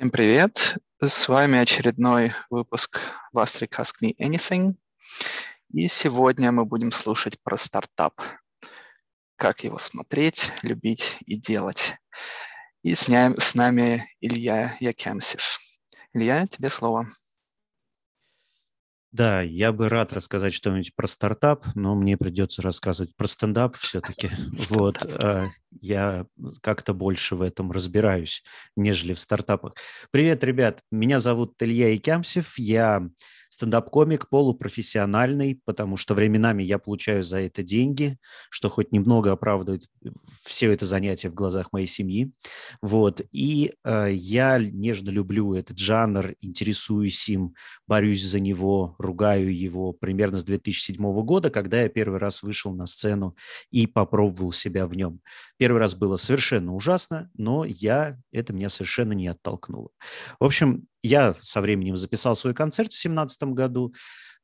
Всем привет! С вами очередной выпуск «Вас Ask Me Anything». И сегодня мы будем слушать про стартап. Как его смотреть, любить и делать. И с нами Илья Якемсев. Илья, тебе слово. Да, я бы рад рассказать что-нибудь про стартап, но мне придется рассказывать про стендап все-таки. Вот, а, я как-то больше в этом разбираюсь, нежели в стартапах. Привет, ребят, меня зовут Илья Икямсев, я стендап-комик полупрофессиональный, потому что временами я получаю за это деньги, что хоть немного оправдывает все это занятие в глазах моей семьи. Вот. И э, я нежно люблю этот жанр, интересуюсь им, борюсь за него, ругаю его примерно с 2007 года, когда я первый раз вышел на сцену и попробовал себя в нем. Первый раз было совершенно ужасно, но я, это меня совершенно не оттолкнуло. В общем, я со временем записал свой концерт в 2017 году,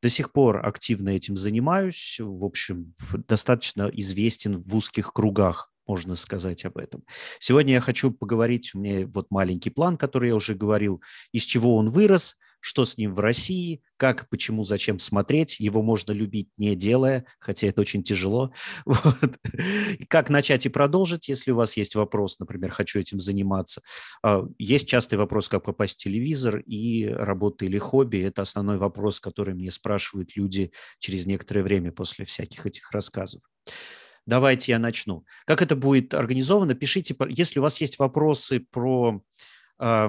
до сих пор активно этим занимаюсь, в общем, достаточно известен в узких кругах можно сказать об этом. Сегодня я хочу поговорить, у меня вот маленький план, который я уже говорил, из чего он вырос, что с ним в России, как, почему, зачем смотреть. Его можно любить не делая, хотя это очень тяжело. Вот. Как начать и продолжить, если у вас есть вопрос, например, хочу этим заниматься. А, есть частый вопрос, как попасть в телевизор и работа или хобби. Это основной вопрос, который мне спрашивают люди через некоторое время после всяких этих рассказов. Давайте я начну. Как это будет организовано? Пишите, если у вас есть вопросы про э,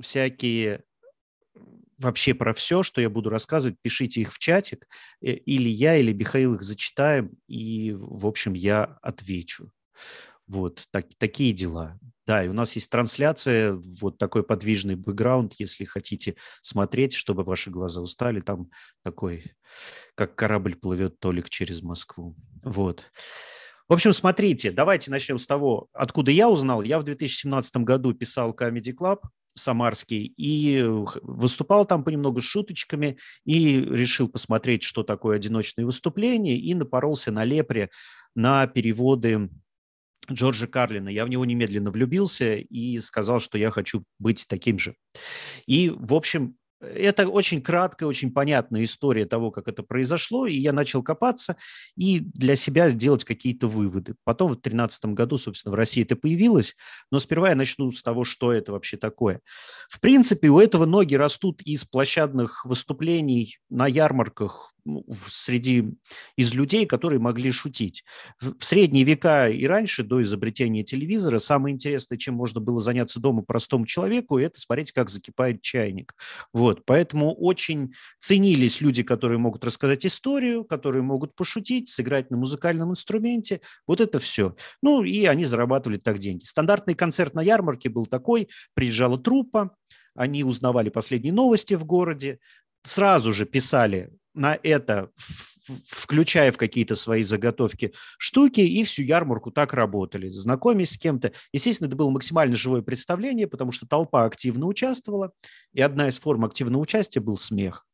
всякие вообще про все, что я буду рассказывать, пишите их в чатик, э, или я, или Михаил их зачитаем, и, в общем, я отвечу. Вот так, такие дела. Да, и у нас есть трансляция, вот такой подвижный бэкграунд, если хотите смотреть, чтобы ваши глаза устали, там такой, как корабль плывет Толик через Москву. Вот. В общем, смотрите, давайте начнем с того, откуда я узнал. Я в 2017 году писал Comedy Club, Самарский, и выступал там понемногу с шуточками, и решил посмотреть, что такое одиночные выступления, и напоролся на лепре на переводы Джорджа Карлина. Я в него немедленно влюбился и сказал, что я хочу быть таким же. И, в общем, это очень краткая, очень понятная история того, как это произошло, и я начал копаться и для себя сделать какие-то выводы. Потом в 2013 году, собственно, в России это появилось, но сперва я начну с того, что это вообще такое. В принципе, у этого ноги растут из площадных выступлений на ярмарках ну, среди из людей, которые могли шутить. В средние века и раньше, до изобретения телевизора, самое интересное, чем можно было заняться дома простому человеку, это смотреть, как закипает чайник. Вот. Поэтому очень ценились люди, которые могут рассказать историю, которые могут пошутить, сыграть на музыкальном инструменте. Вот это все. Ну, и они зарабатывали так деньги. Стандартный концерт на ярмарке был такой. Приезжала труппа, они узнавали последние новости в городе, сразу же писали на это, включая в какие-то свои заготовки штуки, и всю ярмарку так работали, знакомясь с кем-то. Естественно, это было максимально живое представление, потому что толпа активно участвовала, и одна из форм активного участия был смех.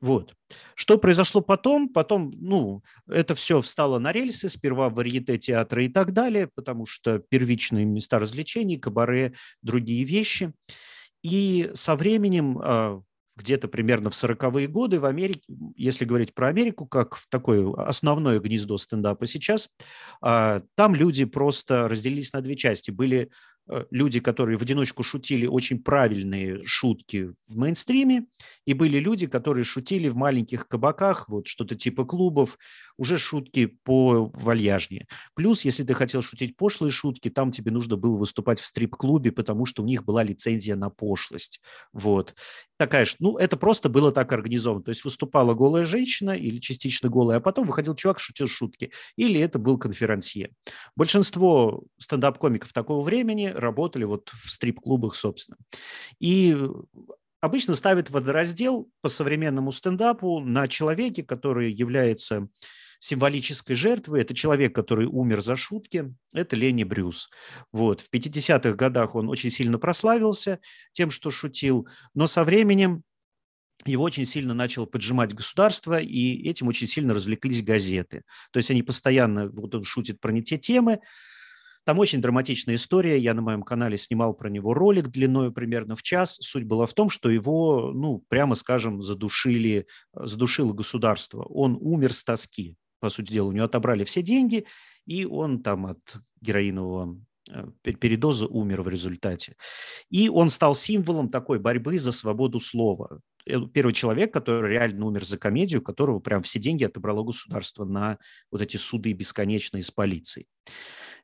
Вот. Что произошло потом? Потом, ну, это все встало на рельсы, сперва в варьете театра и так далее, потому что первичные места развлечений, кабаре, другие вещи. И со временем а, где-то примерно в 40-е годы в Америке, если говорить про Америку, как в такое основное гнездо стендапа сейчас, а, там люди просто разделились на две части. Были Э, люди, которые в одиночку шутили очень правильные шутки в мейнстриме, и были люди, которые шутили в маленьких кабаках, вот что-то типа клубов, уже шутки по вальяжнее. Плюс, если ты хотел шутить пошлые шутки, там тебе нужно было выступать в стрип-клубе, потому что у них была лицензия на пошлость. Вот. Такая, ну, это просто было так организовано. То есть выступала голая женщина или частично голая, а потом выходил чувак, шутил шутки. Или это был конферансье. Большинство стендап-комиков такого времени работали вот в стрип-клубах, собственно. И обычно ставят водораздел по современному стендапу на человеке, который является символической жертвой. Это человек, который умер за шутки. Это Ленни Брюс. Вот. В 50-х годах он очень сильно прославился тем, что шутил, но со временем его очень сильно начало поджимать государство, и этим очень сильно развлеклись газеты. То есть они постоянно, вот он шутит про не те темы, Там очень драматичная история. Я на моем канале снимал про него ролик длиной примерно в час. Суть была в том, что его, ну, прямо скажем, задушили, задушило государство. Он умер с тоски, по сути дела. У него отобрали все деньги, и он там от героинового э, передоза умер в результате. И он стал символом такой борьбы за свободу слова. Э, первый человек, который реально умер за комедию, которого прям все деньги отобрало государство на вот эти суды бесконечные с полицией.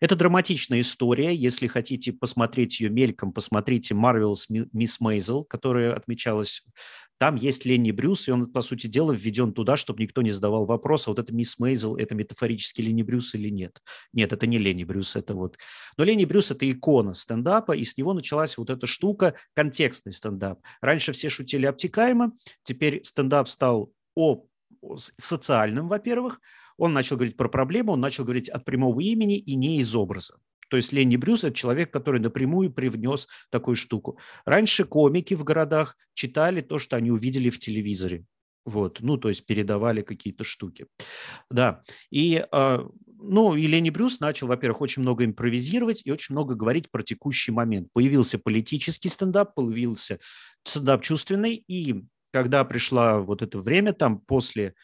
Это драматичная история. Если хотите посмотреть ее мельком, посмотрите Marvel's Miss Maisel, которая отмечалась. Там есть Ленни Брюс, и он, по сути дела, введен туда, чтобы никто не задавал вопрос, а вот это Мисс Мейзел, это метафорически Ленни Брюс или нет. Нет, это не Ленни Брюс, это вот... Но Ленни Брюс – это икона стендапа, и с него началась вот эта штука, контекстный стендап. Раньше все шутили обтекаемо, теперь стендап стал о социальным, во-первых, он начал говорить про проблему, он начал говорить от прямого имени и не из образа. То есть Ленни Брюс – это человек, который напрямую привнес такую штуку. Раньше комики в городах читали то, что они увидели в телевизоре. Вот, ну, то есть передавали какие-то штуки. Да, и, э, ну, и Ленни Брюс начал, во-первых, очень много импровизировать и очень много говорить про текущий момент. Появился политический стендап, появился стендап чувственный, и когда пришло вот это время, там, после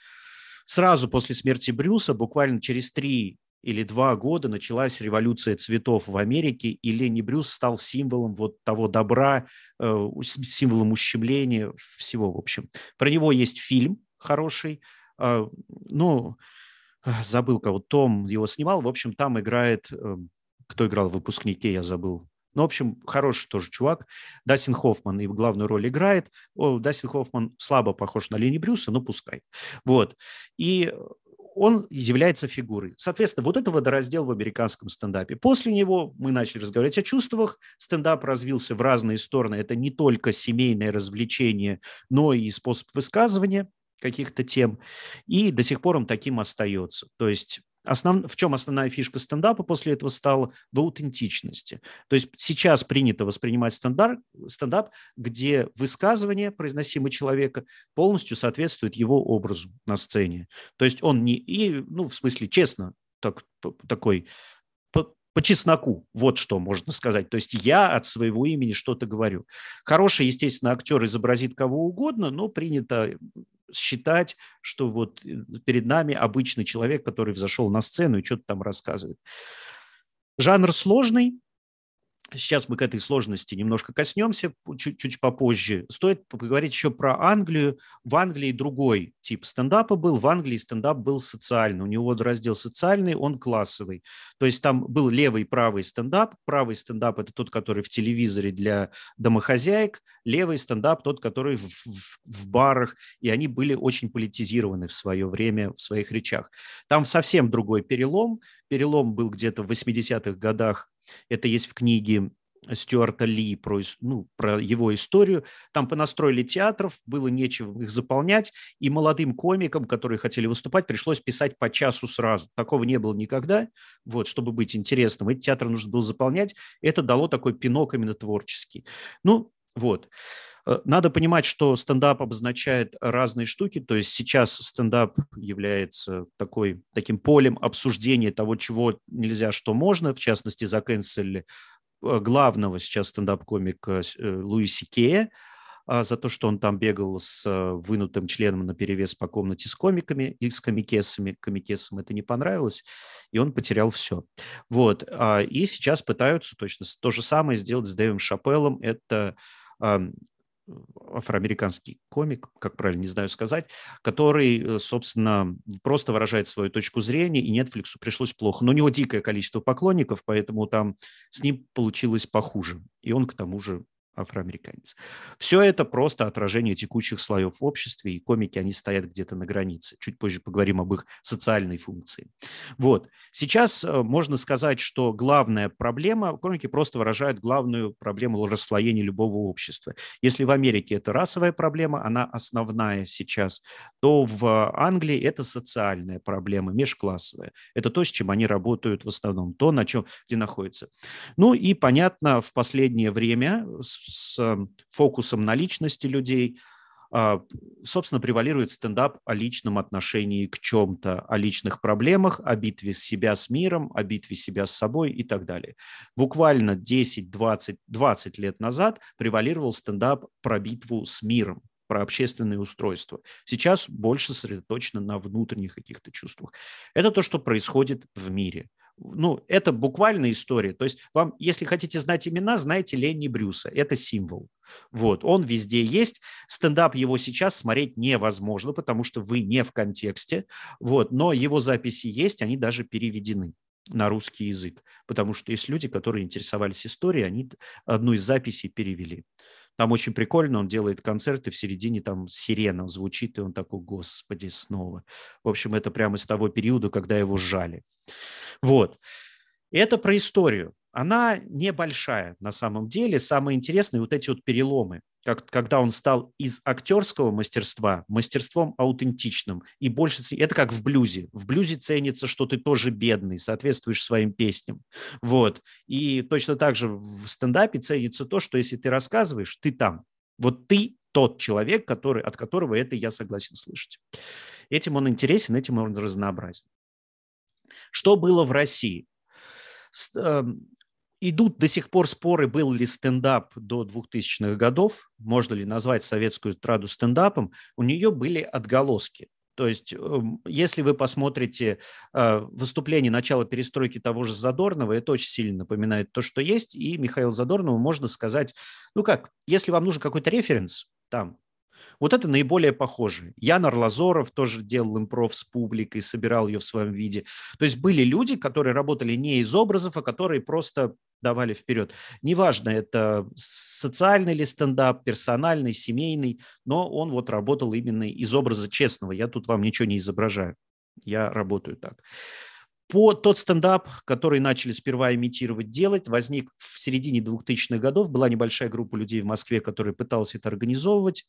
Сразу после смерти Брюса, буквально через три или два года началась революция цветов в Америке, и Ленни Брюс стал символом вот того добра, э, символом ущемления всего, в общем. Про него есть фильм хороший, а, ну, забыл кого, Том его снимал, в общем, там играет, э, кто играл в выпускнике, я забыл, ну, в общем, хороший тоже чувак. Дастин Хоффман и главную роль играет. О, Дастин Хоффман слабо похож на Лени Брюса, но пускай. Вот. И он является фигурой. Соответственно, вот это водораздел в американском стендапе. После него мы начали разговаривать о чувствах. Стендап развился в разные стороны. Это не только семейное развлечение, но и способ высказывания каких-то тем. И до сих пор он таким остается. То есть Основ... В чем основная фишка стендапа после этого стала? В аутентичности. То есть сейчас принято воспринимать стендап, стендап, где высказывание, произносимое человека, полностью соответствует его образу на сцене. То есть он не... И, ну, в смысле, честно, так, такой по чесноку, вот что можно сказать. То есть я от своего имени что-то говорю. Хороший, естественно, актер изобразит кого угодно, но принято считать, что вот э, перед нами обычный человек, который взошел на сцену и что-то там рассказывает. Жанр сложный, Сейчас мы к этой сложности немножко коснемся чуть-чуть попозже. Стоит поговорить еще про Англию. В Англии другой тип стендапа был. В Англии стендап был социальный. У него раздел социальный, он классовый. То есть там был левый и правый стендап. Правый стендап – это тот, который в телевизоре для домохозяек. Левый стендап – тот, который в, в, в барах. И они были очень политизированы в свое время в своих речах. Там совсем другой перелом. Перелом был где-то в 80-х годах это есть в книге Стюарта Ли про, ну, про его историю. Там понастроили театров, было нечего их заполнять, и молодым комикам, которые хотели выступать, пришлось писать по часу сразу. Такого не было никогда, вот, чтобы быть интересным. Эти театры нужно было заполнять. Это дало такой пинок именно творческий. Ну, вот. Э, надо понимать, что стендап обозначает разные штуки, то есть сейчас стендап является такой, таким полем обсуждения того, чего нельзя, что можно, в частности, заканцелили э, главного сейчас стендап-комика э, Луиси Кея, а, за то, что он там бегал с вынутым членом на перевес по комнате с комиками и с комикесами. Комикесам это не понравилось, и он потерял все. Вот. А, и сейчас пытаются точно то же самое сделать с Дэвом Шапеллом. Это афроамериканский комик, как правильно, не знаю сказать, который, э, собственно, просто выражает свою точку зрения, и Netflix пришлось плохо. Но у него дикое количество поклонников, поэтому там с ним получилось похуже. И он, к тому же, афроамериканец. Все это просто отражение текущих слоев в обществе, и комики, они стоят где-то на границе. Чуть позже поговорим об их социальной функции. Вот. Сейчас э, можно сказать, что главная проблема, комики просто выражают главную проблему расслоения любого общества. Если в Америке это расовая проблема, она основная сейчас, то в Англии это социальная проблема, межклассовая. Это то, с чем они работают в основном, то, на чем, где находятся. Ну и, понятно, в последнее время с фокусом на личности людей. а, собственно, превалирует стендап о личном отношении к чем-то, о личных проблемах, о битве себя с миром, о битве себя с собой и так далее. Буквально 10, 20, 20 лет назад превалировал стендап про битву с миром, про общественные устройства. Сейчас больше сосредоточено на внутренних каких-то чувствах. Это то, что происходит в мире – ну, это буквально история. То есть вам, если хотите знать имена, знайте Ленни Брюса. Это символ. Вот, он везде есть. Стендап его сейчас смотреть невозможно, потому что вы не в контексте. Вот, но его записи есть, они даже переведены на русский язык, потому что есть люди, которые интересовались историей, они одну из записей перевели. Там очень прикольно, он делает концерты, в середине там сирена звучит, и он такой, господи, снова. В общем, это прямо из того периода, когда его сжали. Вот. Это про историю. Она небольшая на самом деле. Самое интересное вот эти вот переломы, как, когда он стал из актерского мастерства мастерством аутентичным. И больше это как в блюзе. В блюзе ценится, что ты тоже бедный, соответствуешь своим песням. Вот. И точно так же в стендапе ценится то, что если ты рассказываешь, ты там. Вот ты тот человек, который, от которого это я согласен слышать. Этим он интересен, этим он разнообразен. Что было в России? Идут до сих пор споры, был ли стендап до 2000-х годов, можно ли назвать советскую эстраду стендапом. У нее были отголоски. То есть, эм, если вы посмотрите э, выступление начала перестройки того же Задорнова, это очень сильно напоминает то, что есть, и Михаил Задорнову можно сказать, ну как, если вам нужен какой-то референс, там, вот это наиболее похоже. Ян Арлазоров тоже делал импров с публикой, собирал ее в своем виде. То есть были люди, которые работали не из образов, а которые просто давали вперед. Неважно, это социальный ли стендап, персональный, семейный, но он вот работал именно из образа честного. Я тут вам ничего не изображаю. Я работаю так. По тот стендап, который начали сперва имитировать делать, возник в середине 2000-х годов. Была небольшая группа людей в Москве, которая пыталась это организовывать.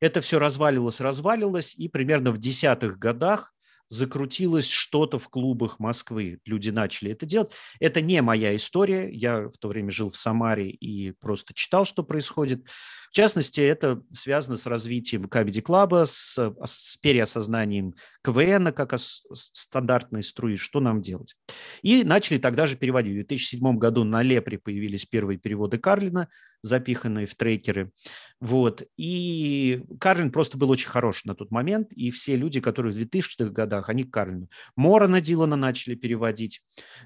Это все развалилось, развалилось, и примерно в десятых годах закрутилось что-то в клубах Москвы. Люди начали это делать. Это не моя история. Я в то время жил в Самаре и просто читал, что происходит. В частности, это связано с развитием Comedy Club, с, с переосознанием КВН как стандартной струи, что нам делать. И начали тогда же переводить. В 2007 году на Лепре появились первые переводы Карлина, запиханные в трекеры. Вот. И Карлин просто был очень хорош на тот момент, и все люди, которые в 2000-х годах, они Карлину. Морона Дилана начали переводить,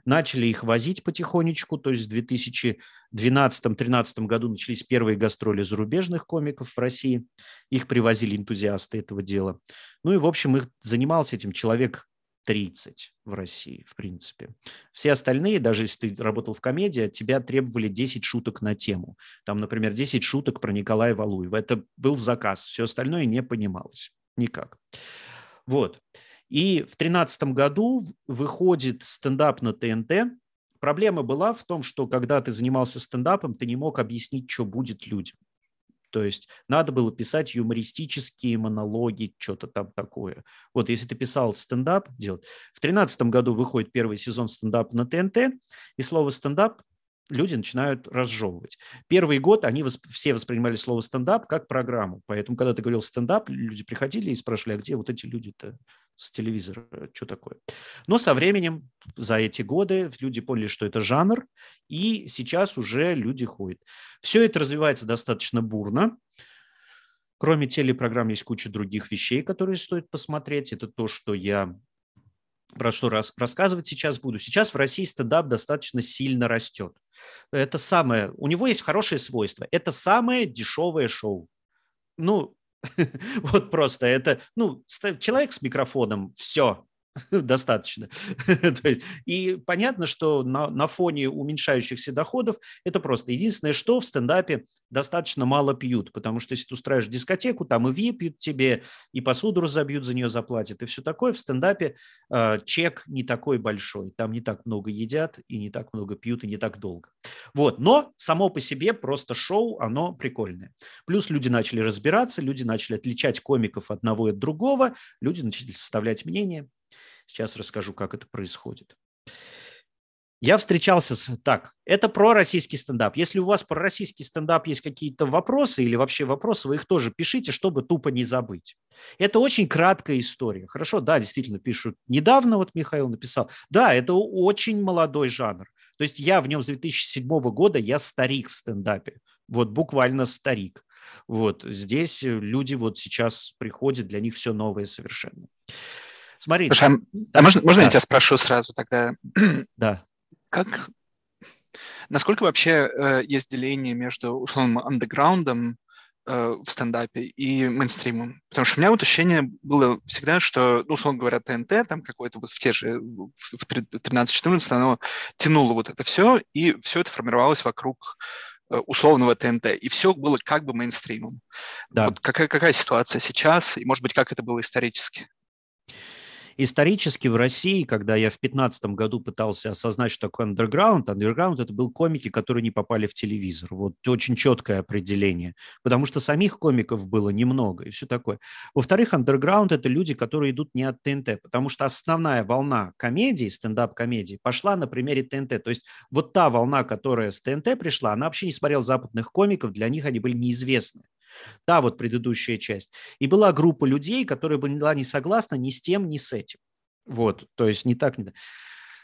начали их возить потихонечку, то есть в 2012-2013 году начались первые гастроли зарубежных комиков в России, их привозили энтузиасты этого дела. Ну и, в общем, их занимался этим человек 30 в России, в принципе. Все остальные, даже если ты работал в комедии, от тебя требовали 10 шуток на тему. Там, например, 10 шуток про Николая Валуева. Это был заказ, все остальное не понималось никак. Вот. И в 2013 году выходит стендап на ТНТ. Проблема была в том, что когда ты занимался стендапом, ты не мог объяснить, что будет людям. То есть надо было писать юмористические монологи, что-то там такое. Вот если ты писал стендап, делать. В 2013 году выходит первый сезон стендапа на ТНТ, и слово стендап люди начинают разжевывать. Первый год они восп... все воспринимали слово стендап как программу. Поэтому, когда ты говорил стендап, люди приходили и спрашивали, а где вот эти люди-то с телевизора, что такое? Но со временем, за эти годы, люди поняли, что это жанр, и сейчас уже люди ходят. Все это развивается достаточно бурно. Кроме телепрограмм есть куча других вещей, которые стоит посмотреть. Это то, что я про что рас, рассказывать сейчас буду. Сейчас в России стендап достаточно сильно растет. Это самое, у него есть хорошее свойство. Это самое дешевое шоу. Ну, вот просто это, ну, человек с микрофоном, все, достаточно. и понятно, что на, на фоне уменьшающихся доходов это просто единственное, что в стендапе достаточно мало пьют, потому что если ты устраиваешь дискотеку, там и выпьют тебе, и посуду разобьют, за нее заплатят, и все такое. В стендапе э, чек не такой большой, там не так много едят, и не так много пьют, и не так долго. Вот, но само по себе просто шоу, оно прикольное. Плюс люди начали разбираться, люди начали отличать комиков одного от другого, люди начали составлять мнение. Сейчас расскажу, как это происходит. Я встречался с... Так, это про российский стендап. Если у вас про российский стендап есть какие-то вопросы или вообще вопросы, вы их тоже пишите, чтобы тупо не забыть. Это очень краткая история. Хорошо, да, действительно пишут. Недавно вот Михаил написал. Да, это очень молодой жанр. То есть я в нем с 2007 года, я старик в стендапе. Вот буквально старик. Вот здесь люди вот сейчас приходят, для них все новое совершенно. Смотри. Слушай, а, а можно, можно да. я тебя спрошу сразу тогда? Да. Как, насколько вообще э, есть деление между условным андеграундом э, в стендапе и мейнстримом? Потому что у меня вот ощущение было всегда, что, ну, условно говоря, ТНТ там какой-то вот в те же, в 13-14 оно тянуло вот это все, и все это формировалось вокруг э, условного ТНТ, и все было как бы мейнстримом. Да. Вот какая, какая ситуация сейчас, и, может быть, как это было исторически? Исторически в России, когда я в 2015 году пытался осознать, что такое underground, underground – это был комики, которые не попали в телевизор. Вот очень четкое определение, потому что самих комиков было немного и все такое. Во-вторых, underground – это люди, которые идут не от ТНТ, потому что основная волна комедии, стендап-комедии, пошла на примере ТНТ. То есть вот та волна, которая с ТНТ пришла, она вообще не смотрела западных комиков, для них они были неизвестны. Та вот предыдущая часть. И была группа людей, которая была не согласна ни с тем, ни с этим. Вот, то есть не так, не так.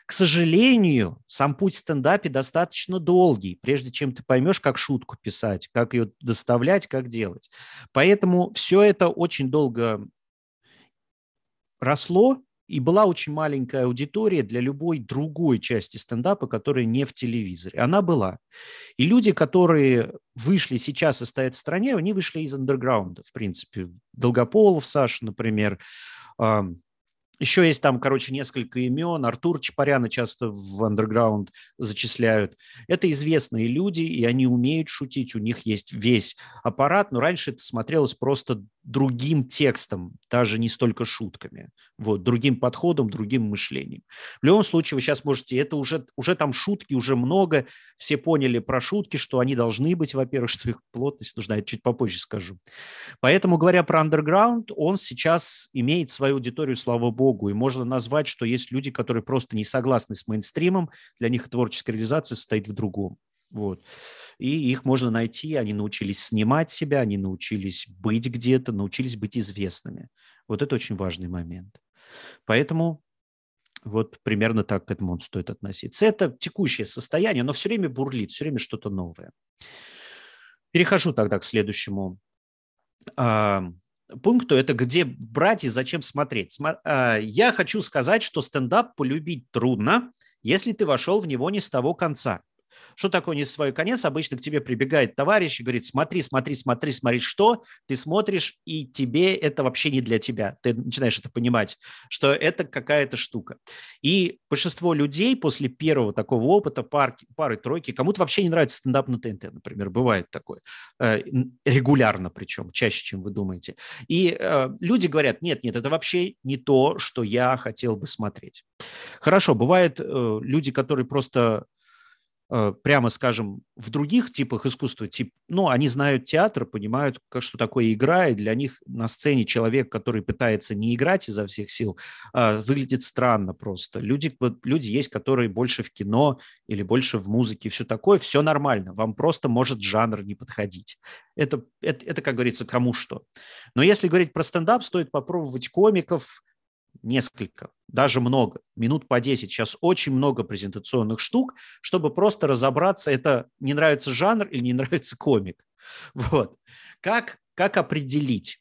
К сожалению, сам путь в стендапе достаточно долгий, прежде чем ты поймешь, как шутку писать, как ее доставлять, как делать. Поэтому все это очень долго росло, и была очень маленькая аудитория для любой другой части стендапа, которая не в телевизоре. Она была. И люди, которые вышли сейчас и стоят в стране, они вышли из андерграунда, в принципе. Долгополов Саша, например, еще есть там, короче, несколько имен. Артур Чапаряна часто в андерграунд зачисляют. Это известные люди, и они умеют шутить. У них есть весь аппарат, но раньше это смотрелось просто другим текстом, даже не столько шутками. Вот, другим подходом, другим мышлением. В любом случае, вы сейчас можете, это уже, уже там шутки, уже много. Все поняли про шутки, что они должны быть, во-первых, что их плотность нужна, я чуть попозже скажу. Поэтому, говоря про андерграунд, он сейчас имеет свою аудиторию, слава Богу. И можно назвать, что есть люди, которые просто не согласны с мейнстримом, для них творческая реализация состоит в другом. Вот. И их можно найти, они научились снимать себя, они научились быть где-то, научились быть известными. Вот это очень важный момент. Поэтому вот примерно так к этому стоит относиться. Это текущее состояние, но все время бурлит, все время что-то новое. Перехожу тогда к следующему пункту, это где брать и зачем смотреть. А, я хочу сказать, что стендап полюбить трудно, если ты вошел в него не с того конца. Что такое не свой конец? Обычно к тебе прибегает товарищ и говорит, смотри, смотри, смотри, смотри, что ты смотришь, и тебе это вообще не для тебя. Ты начинаешь это понимать, что это какая-то штука. И большинство людей после первого такого опыта, пар, пары-тройки, кому-то вообще не нравится стендап на ТНТ, например, бывает такое. Э, регулярно причем, чаще, чем вы думаете. И э, люди говорят, нет, нет, это вообще не то, что я хотел бы смотреть. Хорошо, бывают э, люди, которые просто прямо скажем, в других типах искусства, тип, ну, они знают театр, понимают, что такое игра, и для них на сцене человек, который пытается не играть изо всех сил, а, выглядит странно просто. Люди, люди есть, которые больше в кино или больше в музыке, все такое, все нормально, вам просто может жанр не подходить. Это, это, это как говорится, кому что. Но если говорить про стендап, стоит попробовать комиков, несколько, даже много, минут по 10. Сейчас очень много презентационных штук, чтобы просто разобраться, это не нравится жанр или не нравится комик. Вот. Как, как определить?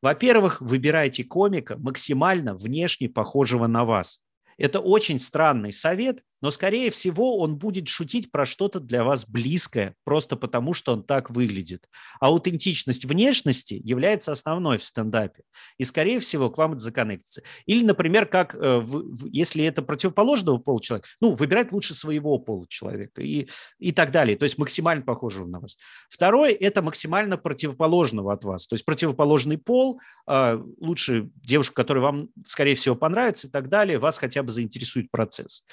Во-первых, выбирайте комика максимально внешне похожего на вас. Это очень странный совет, но, скорее всего, он будет шутить про что-то для вас близкое, просто потому, что он так выглядит. Аутентичность внешности является основной в стендапе, и, скорее всего, к вам это законнектится. Или, например, как э, если это противоположного пола человека, ну, выбирать лучше своего пола человека и, и так далее, то есть максимально похожего на вас. Второе – это максимально противоположного от вас, то есть противоположный пол, а, лучше девушка, которая вам, скорее всего, понравится и так далее, вас хотя бы заинтересует процесс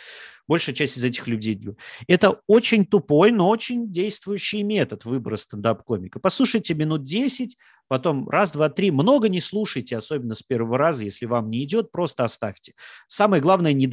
большая часть из этих людей. Это очень тупой, но очень действующий метод выбора стендап-комика. Послушайте минут 10, потом раз, два, три. Много не слушайте, особенно с первого раза, если вам не идет, просто оставьте. Самое главное, не,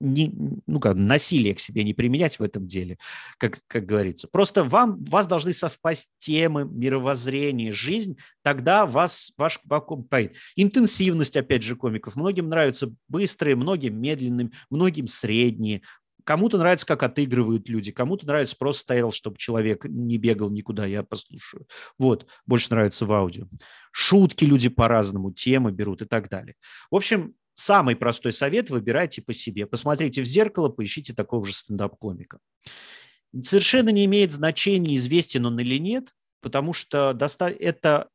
не, ну как, насилие к себе не применять в этом деле, как, как говорится. Просто вам, вас должны совпасть темы, мировоззрение, жизнь, тогда вас, ваш поит. Интенсивность, опять же, комиков. Многим нравятся быстрые, многим медленные, многим средние, Кому-то нравится, как отыгрывают люди, кому-то нравится просто стоял, чтобы человек не бегал никуда, я послушаю. Вот, больше нравится в аудио. Шутки люди по-разному, темы берут и так далее. В общем, самый простой совет – выбирайте по себе. Посмотрите в зеркало, поищите такого же стендап-комика. Совершенно не имеет значения, известен он или нет, потому что это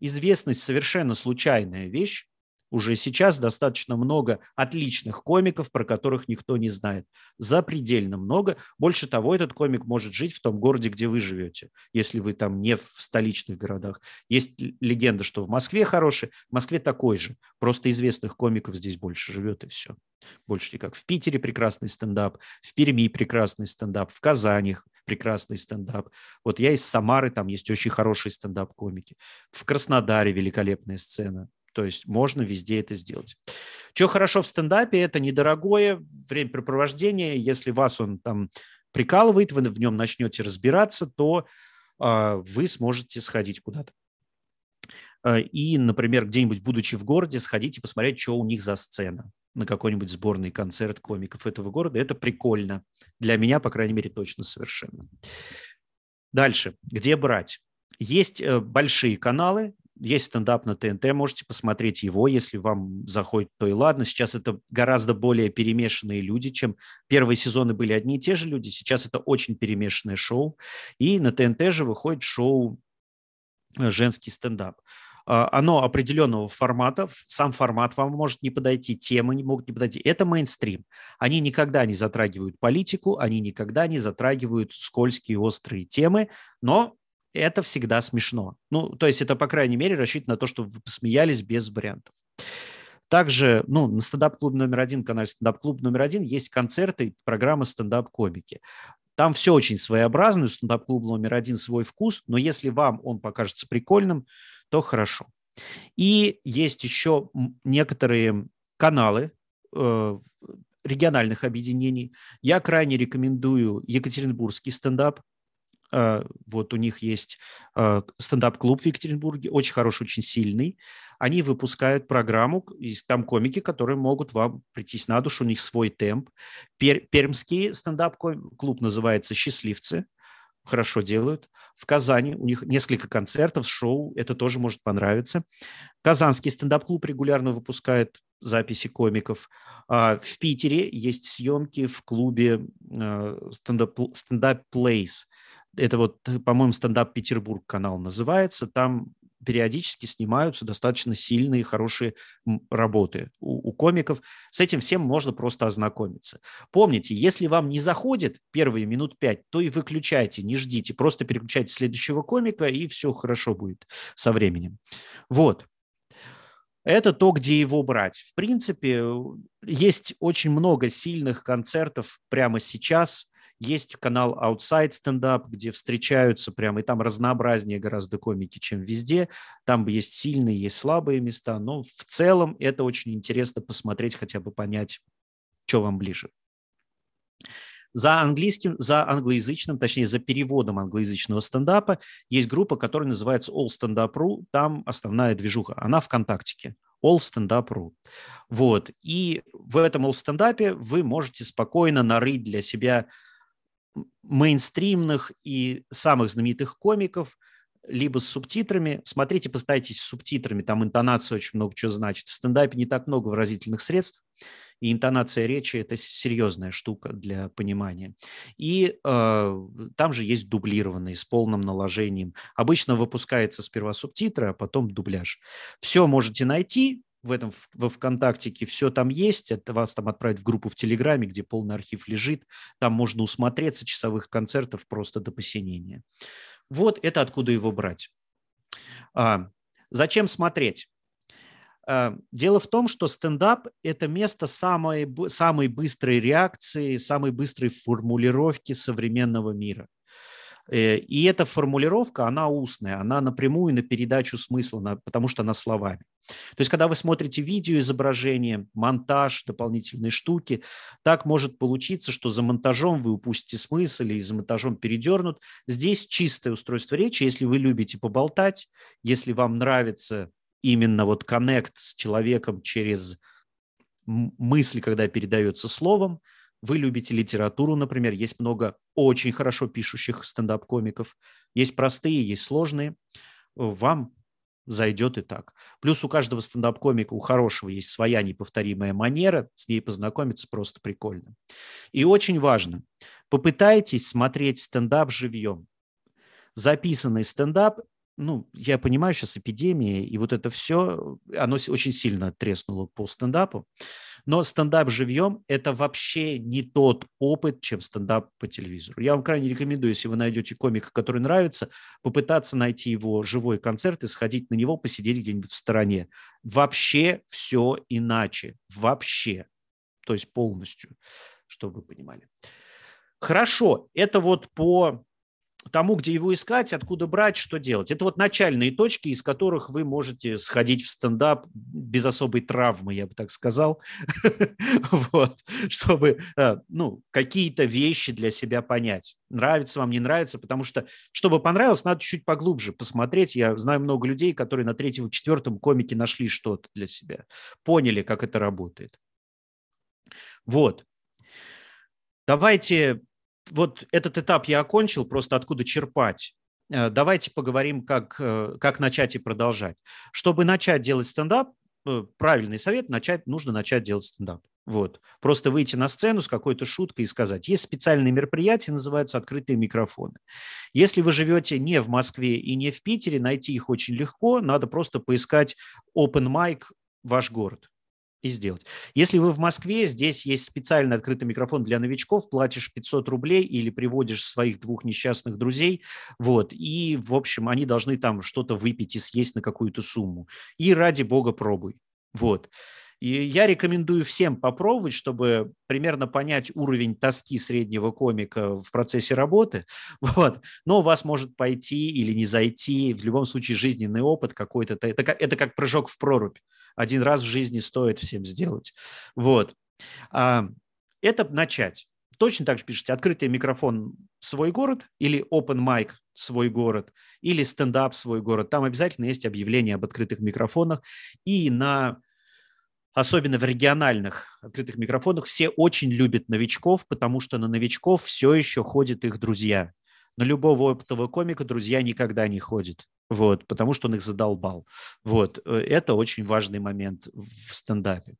известность совершенно случайная вещь, уже сейчас достаточно много отличных комиков, про которых никто не знает. Запредельно много. Больше того, этот комик может жить в том городе, где вы живете, если вы там не в столичных городах. Есть легенда, что в Москве хороший, в Москве такой же. Просто известных комиков здесь больше живет, и все. Больше никак. В Питере прекрасный стендап, в Перми прекрасный стендап, в Казани прекрасный стендап. Вот я из Самары, там есть очень хорошие стендап-комики. В Краснодаре великолепная сцена. То есть можно везде это сделать. Что хорошо в стендапе, это недорогое времяпрепровождение. Если вас он там прикалывает, вы в нем начнете разбираться, то э, вы сможете сходить куда-то. А, и, например, где-нибудь, будучи в городе, сходить и посмотреть, что у них за сцена на какой-нибудь сборный концерт комиков этого города. Это прикольно. Для меня, по крайней мере, точно совершенно. Дальше. Где брать? Есть э, большие каналы, есть стендап на ТНТ, можете посмотреть его, если вам заходит, то и ладно. Сейчас это гораздо более перемешанные люди, чем первые сезоны были одни и те же люди. Сейчас это очень перемешанное шоу. И на ТНТ же выходит шоу э, «Женский стендап». А, оно определенного формата, сам формат вам может не подойти, темы не могут не подойти. Это мейнстрим. Они никогда не затрагивают политику, они никогда не затрагивают скользкие острые темы, но это всегда смешно. Ну, то есть это, по крайней мере, рассчитано на то, чтобы вы посмеялись без вариантов. Также, ну, на стендап-клуб номер один, канале стендап-клуб номер один есть концерты, программа стендап-комики. Там все очень своеобразно, у стендап-клуба номер один свой вкус, но если вам он покажется прикольным, то хорошо. И есть еще некоторые каналы э, региональных объединений. Я крайне рекомендую Екатеринбургский стендап. Э, вот у них есть э, стендап-клуб в Екатеринбурге, очень хороший, очень сильный. Они выпускают программу, там комики, которые могут вам прийтись на душу, у них свой темп. Пермский стендап-клуб называется «Счастливцы», хорошо делают. В Казани у них несколько концертов, шоу, это тоже может понравиться. Казанский стендап-клуб регулярно выпускает записи комиков. А в Питере есть съемки в клубе э, стендап Place это вот, по-моему, стендап Петербург канал называется. Там периодически снимаются достаточно сильные, хорошие работы у, у комиков. С этим всем можно просто ознакомиться. Помните, если вам не заходит первые минут пять, то и выключайте, не ждите, просто переключайте следующего комика, и все хорошо будет со временем. Вот. Это то, где его брать. В принципе, есть очень много сильных концертов прямо сейчас – есть канал Outside Stand Up, где встречаются прямо, и там разнообразнее гораздо комики, чем везде. Там есть сильные, есть слабые места, но в целом это очень интересно посмотреть, хотя бы понять, что вам ближе. За английским, за англоязычным, точнее, за переводом англоязычного стендапа есть группа, которая называется All Stand Up.ru. Там основная движуха. Она ВКонтактике. All Stand Up.ru. Вот. И в этом All Stand Up вы можете спокойно нарыть для себя мейнстримных и самых знаменитых комиков, либо с субтитрами. Смотрите, поставьтесь с субтитрами, там интонация очень много чего значит. В стендапе не так много выразительных средств, и интонация речи – это серьезная штука для понимания. И э, там же есть дублированные с полным наложением. Обычно выпускается сперва субтитры, а потом дубляж. Все можете найти, в этом во ВКонтактике все там есть, это вас там отправить в группу в Телеграме, где полный архив лежит, там можно усмотреться часовых концертов просто до посинения. Вот это откуда его брать. А, зачем смотреть? А, дело в том, что стендап – это место самой, самой быстрой реакции, самой быстрой формулировки современного мира. Э, и эта формулировка, она устная, она напрямую на передачу смысла, потому что она словами. То есть, когда вы смотрите видео, изображение, монтаж, дополнительные штуки, так может получиться, что за монтажом вы упустите смысл или за монтажом передернут. Здесь чистое устройство речи. Если вы любите поболтать, если вам нравится именно вот коннект с человеком через мысли, когда передается словом, вы любите литературу, например, есть много очень хорошо пишущих стендап-комиков, есть простые, есть сложные, вам зайдет и так. Плюс у каждого стендап-комика, у хорошего есть своя неповторимая манера, с ней познакомиться просто прикольно. И очень важно, попытайтесь смотреть стендап живьем. Записанный стендап ну, я понимаю, сейчас эпидемия, и вот это все, оно очень сильно треснуло по стендапу. Но стендап живьем – это вообще не тот опыт, чем стендап по телевизору. Я вам крайне рекомендую, если вы найдете комика, который нравится, попытаться найти его живой концерт и сходить на него, посидеть где-нибудь в стороне. Вообще все иначе. Вообще. То есть полностью, чтобы вы понимали. Хорошо, это вот по тому, где его искать, откуда брать, что делать. Это вот начальные точки, из которых вы можете сходить в стендап без особой травмы, я бы так сказал, чтобы э, ну, какие-то вещи для себя понять. Нравится вам, не нравится, потому что, чтобы понравилось, надо чуть поглубже посмотреть. Я знаю много людей, которые на третьем, четвертом комике нашли что-то для себя, поняли, как это работает. Вот. Давайте вот этот этап я окончил, просто откуда черпать. Э, давайте поговорим, как, э, как начать и продолжать. Чтобы начать делать стендап, э, правильный совет, начать, нужно начать делать стендап. Вот. Просто выйти на сцену с какой-то шуткой и сказать. Есть специальные мероприятия, называются открытые микрофоны. Если вы живете не в Москве и не в Питере, найти их очень легко. Надо просто поискать open mic ваш город и сделать. Если вы в Москве, здесь есть специальный открытый микрофон для новичков, платишь 500 рублей или приводишь своих двух несчастных друзей, вот, и, в общем, они должны там что-то выпить и съесть на какую-то сумму. И ради бога пробуй. Вот. И я рекомендую всем попробовать, чтобы примерно понять уровень тоски среднего комика в процессе работы. Вот. Но у вас может пойти или не зайти. В любом случае жизненный опыт какой-то. Это, это как прыжок в прорубь один раз в жизни стоит всем сделать. Вот. А, это начать. Точно так же пишите открытый микрофон свой город или open mic свой город или стендап свой город. Там обязательно есть объявление об открытых микрофонах. И на особенно в региональных открытых микрофонах, все очень любят новичков, потому что на новичков все еще ходят их друзья. На любого опытного комика друзья никогда не ходят вот, потому что он их задолбал. Вот, э, это очень важный момент в стендапе.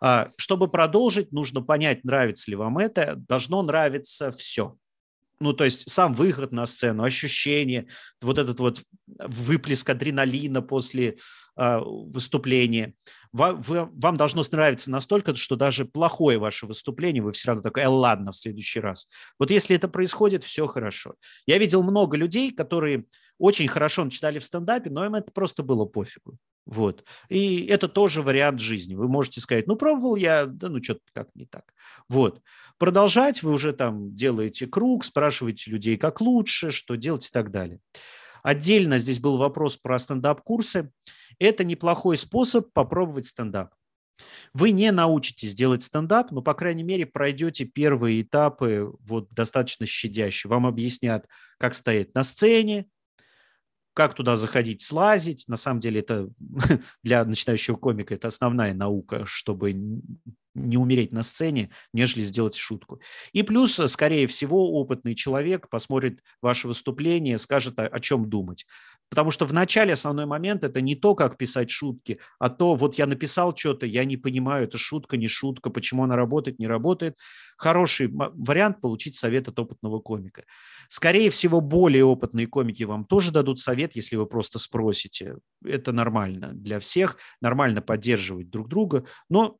А, чтобы продолжить, нужно понять, нравится ли вам это. Должно нравиться все. Ну, то есть сам выход на сцену, ощущение, вот этот вот выплеск адреналина после э, выступления. Вам, должно нравиться настолько, что даже плохое ваше выступление, вы все равно такой, э, ладно, в следующий раз. Вот если это происходит, все хорошо. Я видел много людей, которые очень хорошо начинали в стендапе, но им это просто было пофигу. Вот. И это тоже вариант жизни. Вы можете сказать, ну, пробовал я, да ну, что-то как не так. Вот. Продолжать вы уже там делаете круг, спрашиваете людей, как лучше, что делать и так далее. Отдельно здесь был вопрос про стендап-курсы. Это неплохой способ попробовать стендап. Вы не научитесь делать стендап, но, по крайней мере, пройдете первые этапы вот достаточно щадящие. Вам объяснят, как стоять на сцене, как туда заходить, слазить. На самом деле это для начинающего комика это основная наука, чтобы не умереть на сцене, нежели сделать шутку. И плюс, скорее всего, опытный человек посмотрит ваше выступление, скажет, о, о чем думать. Потому что в начале основной момент это не то, как писать шутки, а то, вот я написал что-то, я не понимаю, это шутка, не шутка, почему она работает, не работает. Хороший вариант получить совет от опытного комика. Скорее всего, более опытные комики вам тоже дадут совет, если вы просто спросите. Это нормально для всех, нормально поддерживать друг друга, но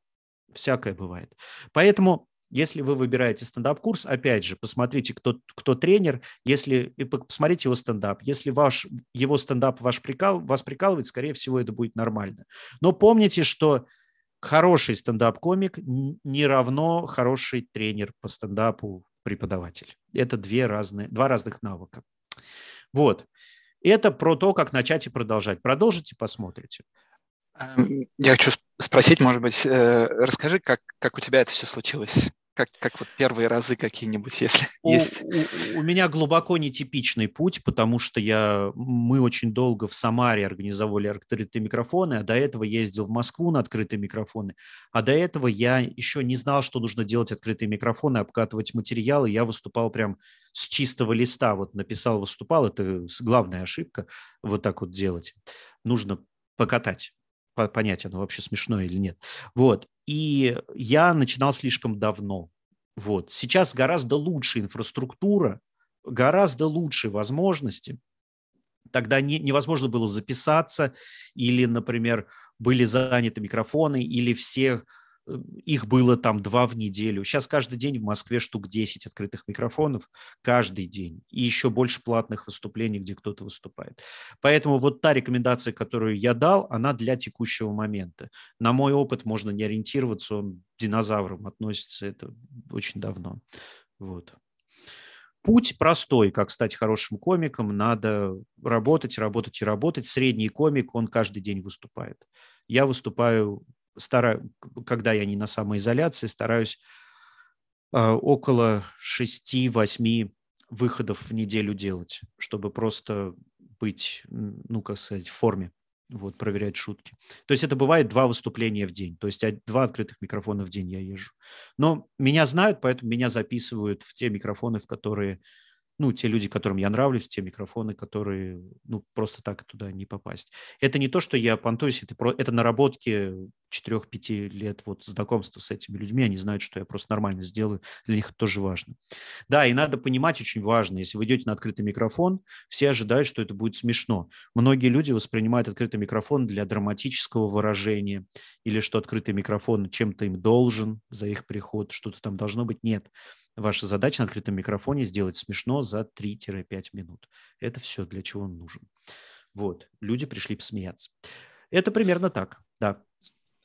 всякое бывает. Поэтому если вы выбираете стендап-курс, опять же, посмотрите, кто, кто тренер, если, и посмотрите его стендап. Если ваш, его стендап ваш прикал, вас прикалывает, скорее всего, это будет нормально. Но помните, что хороший стендап-комик не равно хороший тренер по стендапу, преподаватель. Это две разные, два разных навыка. Вот. Это про то, как начать и продолжать. Продолжите, посмотрите. Эм, я хочу спросить, может быть, э, расскажи, как, как у тебя это все случилось? Как, как вот первые разы какие-нибудь, если у, есть? У, у меня глубоко нетипичный путь, потому что я, мы очень долго в Самаре организовали открытые микрофоны, а до этого ездил в Москву на открытые микрофоны, а до этого я еще не знал, что нужно делать открытые микрофоны, обкатывать материалы. Я выступал прям с чистого листа, вот написал, выступал, это главная ошибка, вот так вот делать. Нужно покатать понять, оно вообще смешное или нет. Вот. И я начинал слишком давно. Вот. Сейчас гораздо лучше инфраструктура, гораздо лучше возможности. Тогда не, невозможно было записаться или, например, были заняты микрофоны, или все Э, их было там два в неделю. Сейчас каждый день в Москве штук 10 открытых микрофонов, каждый день. И еще больше платных выступлений, где кто-то выступает. Поэтому вот та рекомендация, которую я дал, она для текущего момента. На мой опыт можно не ориентироваться, он динозаврам относится, это очень давно. Вот. Путь простой, как стать хорошим комиком, надо работать, работать и работать. Средний комик, он каждый день выступает. Я выступаю стараюсь, когда я не на самоизоляции, стараюсь а, около 6-8 выходов в неделю делать, чтобы просто быть, ну, как сказать, в форме, вот, проверять шутки. То есть это бывает два выступления в день, то есть два открытых микрофона в день я езжу. Но меня знают, поэтому меня записывают в те микрофоны, в которые ну, те люди, которым я нравлюсь, те микрофоны, которые, ну, просто так туда не попасть. Это не то, что я понтуюсь, это, про, это наработки 4-5 лет вот знакомства с этими людьми, они знают, что я просто нормально сделаю, для них это тоже важно. Да, и надо понимать очень важно, если вы идете на открытый микрофон, все ожидают, что это будет смешно. Многие люди воспринимают открытый микрофон для драматического выражения или что открытый микрофон чем-то им должен за их приход, что-то там должно быть. Нет, Ваша задача на открытом микрофоне сделать смешно за 3-5 минут. Это все, для чего он нужен. Вот, люди пришли посмеяться. Это примерно так, да.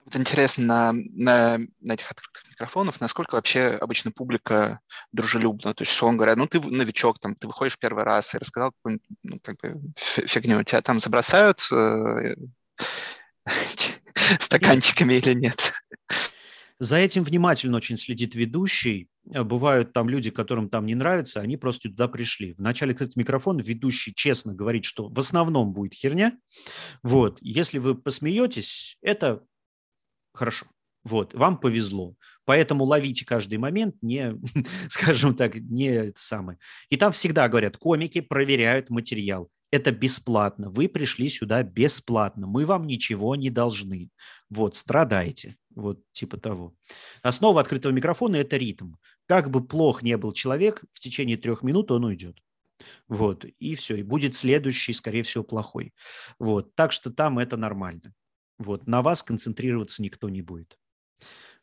Вот интересно, на, на, на этих открытых микрофонах, насколько вообще обычно публика дружелюбна? То есть, он говоря, ну ты новичок, там, ты выходишь первый раз и рассказал какую-нибудь ну, как бы фигню, тебя там забросают э, стаканчиками или нет? За этим внимательно очень следит ведущий. Э, бывают там люди, которым там не нравится, они просто туда пришли. В начале открытый микрофон ведущий честно говорит, что в основном будет херня. Вот. Если вы посмеетесь, это хорошо. Вот, вам повезло. Поэтому ловите каждый момент, не, скажем так, не это самое. И там всегда говорят, комики проверяют материал. Это бесплатно. Вы пришли сюда бесплатно. Мы вам ничего не должны. Вот, страдайте. Вот типа того. Основа открытого микрофона – это ритм. Как бы плох не был человек, в течение трех минут он уйдет. Вот, и все, и будет следующий, скорее всего, плохой. Вот, так что там это нормально. Вот, на вас концентрироваться никто не будет.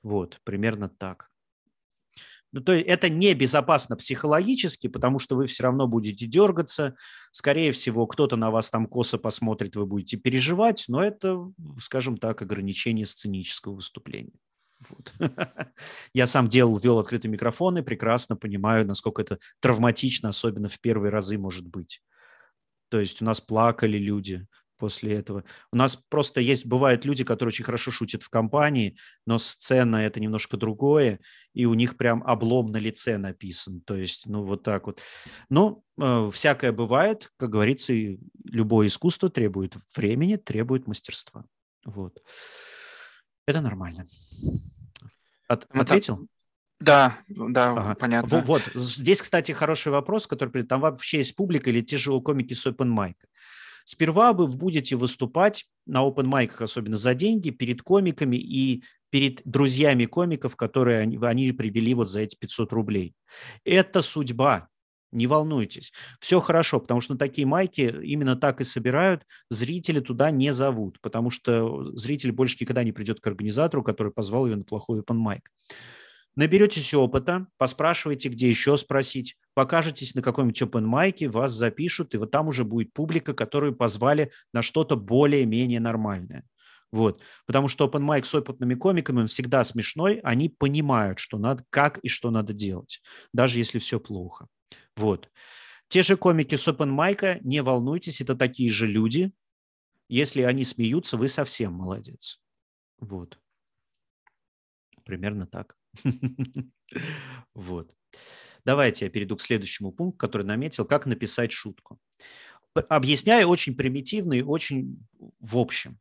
Вот, примерно так. Ну, то есть это небезопасно психологически, потому что вы все равно будете дергаться. Скорее всего, кто-то на вас там косо посмотрит, вы будете переживать, но это, скажем так, ограничение сценического выступления. Вот. Я сам делал, вел открытые микрофоны, прекрасно понимаю, насколько это травматично, особенно в первые разы может быть. То есть у нас плакали люди, после этого. У нас просто есть, бывают люди, которые очень хорошо шутят в компании, но сцена это немножко другое, и у них прям облом на лице написан. То есть, ну, вот так вот. Ну, э, всякое бывает, как говорится, любое искусство требует времени, требует мастерства. Вот. Это нормально. От, ответил? Да, да, ага. понятно. Вот, вот, здесь, кстати, хороший вопрос, который там вообще есть публика или те же комики с open mic. Сперва вы будете выступать на open майках, особенно за деньги, перед комиками и перед друзьями комиков, которые они, они привели вот за эти 500 рублей. Это судьба, не волнуйтесь. Все хорошо, потому что такие майки именно так и собирают. Зрители туда не зовут, потому что зритель больше никогда не придет к организатору, который позвал его на плохой open майк. Наберетесь опыта, поспрашивайте, где еще спросить, покажетесь на каком-нибудь open майке, вас запишут, и вот там уже будет публика, которую позвали на что-то более-менее нормальное. Вот. Потому что open mic с опытными комиками, он всегда смешной, они понимают, что надо, как и что надо делать, даже если все плохо. Вот. Те же комики с Open Mic, не волнуйтесь, это такие же люди. Если они смеются, вы совсем молодец. Вот. Примерно так. Вот. Давайте я перейду к следующему пункту, который наметил, как написать шутку. Объясняю очень примитивно и очень в общем.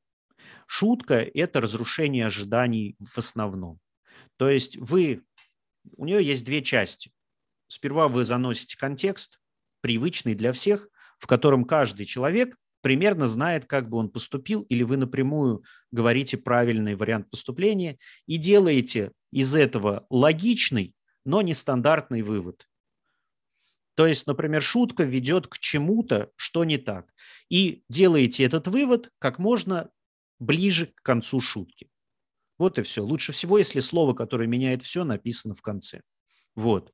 Шутка – это разрушение ожиданий в основном. То есть вы, у нее есть две части. Сперва вы заносите контекст, привычный для всех, в котором каждый человек примерно знает, как бы он поступил, или вы напрямую говорите правильный вариант поступления и делаете из этого логичный, но нестандартный вывод. То есть, например, шутка ведет к чему-то, что не так. И делаете этот вывод как можно ближе к концу шутки. Вот и все. Лучше всего, если слово, которое меняет все, написано в конце. Вот.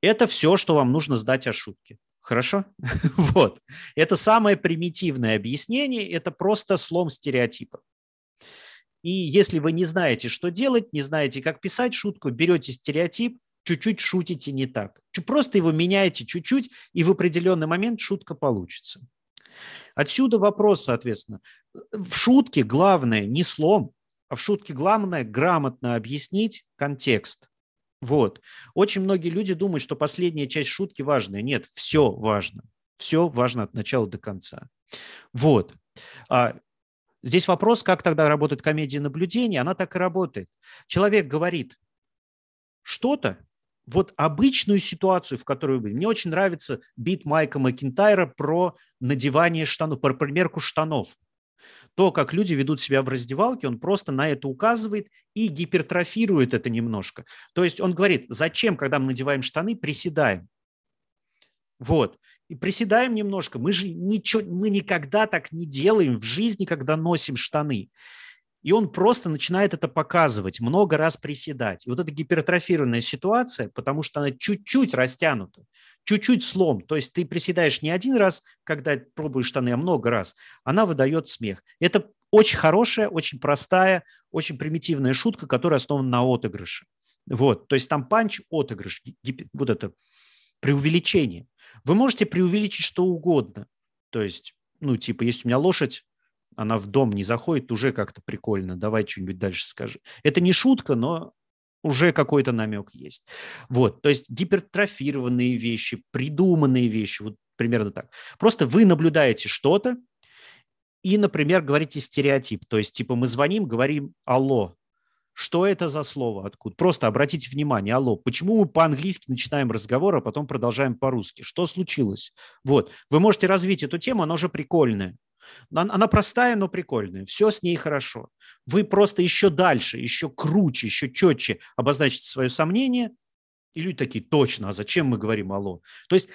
Это все, что вам нужно сдать о шутке. Хорошо? вот. Это самое примитивное объяснение, это просто слом стереотипа. И если вы не знаете, что делать, не знаете, как писать шутку, берете стереотип, чуть-чуть шутите не так. Просто его меняете чуть-чуть, и в определенный момент шутка получится. Отсюда вопрос, соответственно. В шутке главное не слом, а в шутке главное грамотно объяснить контекст. Вот. Очень многие люди думают, что последняя часть шутки важная. Нет, все важно. Все важно от начала до конца. Вот. А здесь вопрос, как тогда работает комедия наблюдения. Она так и работает. Человек говорит что-то, вот обычную ситуацию, в которой вы... Мне очень нравится бит Майка Макинтайра про надевание штанов, про примерку штанов. То, как люди ведут себя в раздевалке, он просто на это указывает и гипертрофирует это немножко. То есть он говорит, зачем, когда мы надеваем штаны, приседаем. Вот. И приседаем немножко. Мы же ничего, мы никогда так не делаем в жизни, когда носим штаны. И он просто начинает это показывать, много раз приседать. И вот эта гипертрофированная ситуация, потому что она чуть-чуть растянута, чуть-чуть слом. То есть ты приседаешь не один раз, когда пробуешь штаны, а много раз. Она выдает смех. Это очень хорошая, очень простая, очень примитивная шутка, которая основана на отыгрыше. Вот, то есть там панч, отыгрыш, вот это преувеличение. Вы можете преувеличить что угодно. То есть, ну, типа, если у меня лошадь она в дом не заходит, уже как-то прикольно. Давай что-нибудь дальше скажи. Это не шутка, но уже какой-то намек есть. Вот, то есть гипертрофированные вещи, придуманные вещи, вот примерно так. Просто вы наблюдаете что-то и, например, говорите стереотип. То есть, типа, мы звоним, говорим «Алло», что это за слово? Откуда? Просто обратите внимание, алло, почему мы по-английски начинаем разговор, а потом продолжаем по-русски? Что случилось? Вот, вы можете развить эту тему, она уже прикольная. Она простая, но прикольная. Все с ней хорошо. Вы просто еще дальше, еще круче, еще четче обозначите свое сомнение, и люди такие, точно, а зачем мы говорим алло? То есть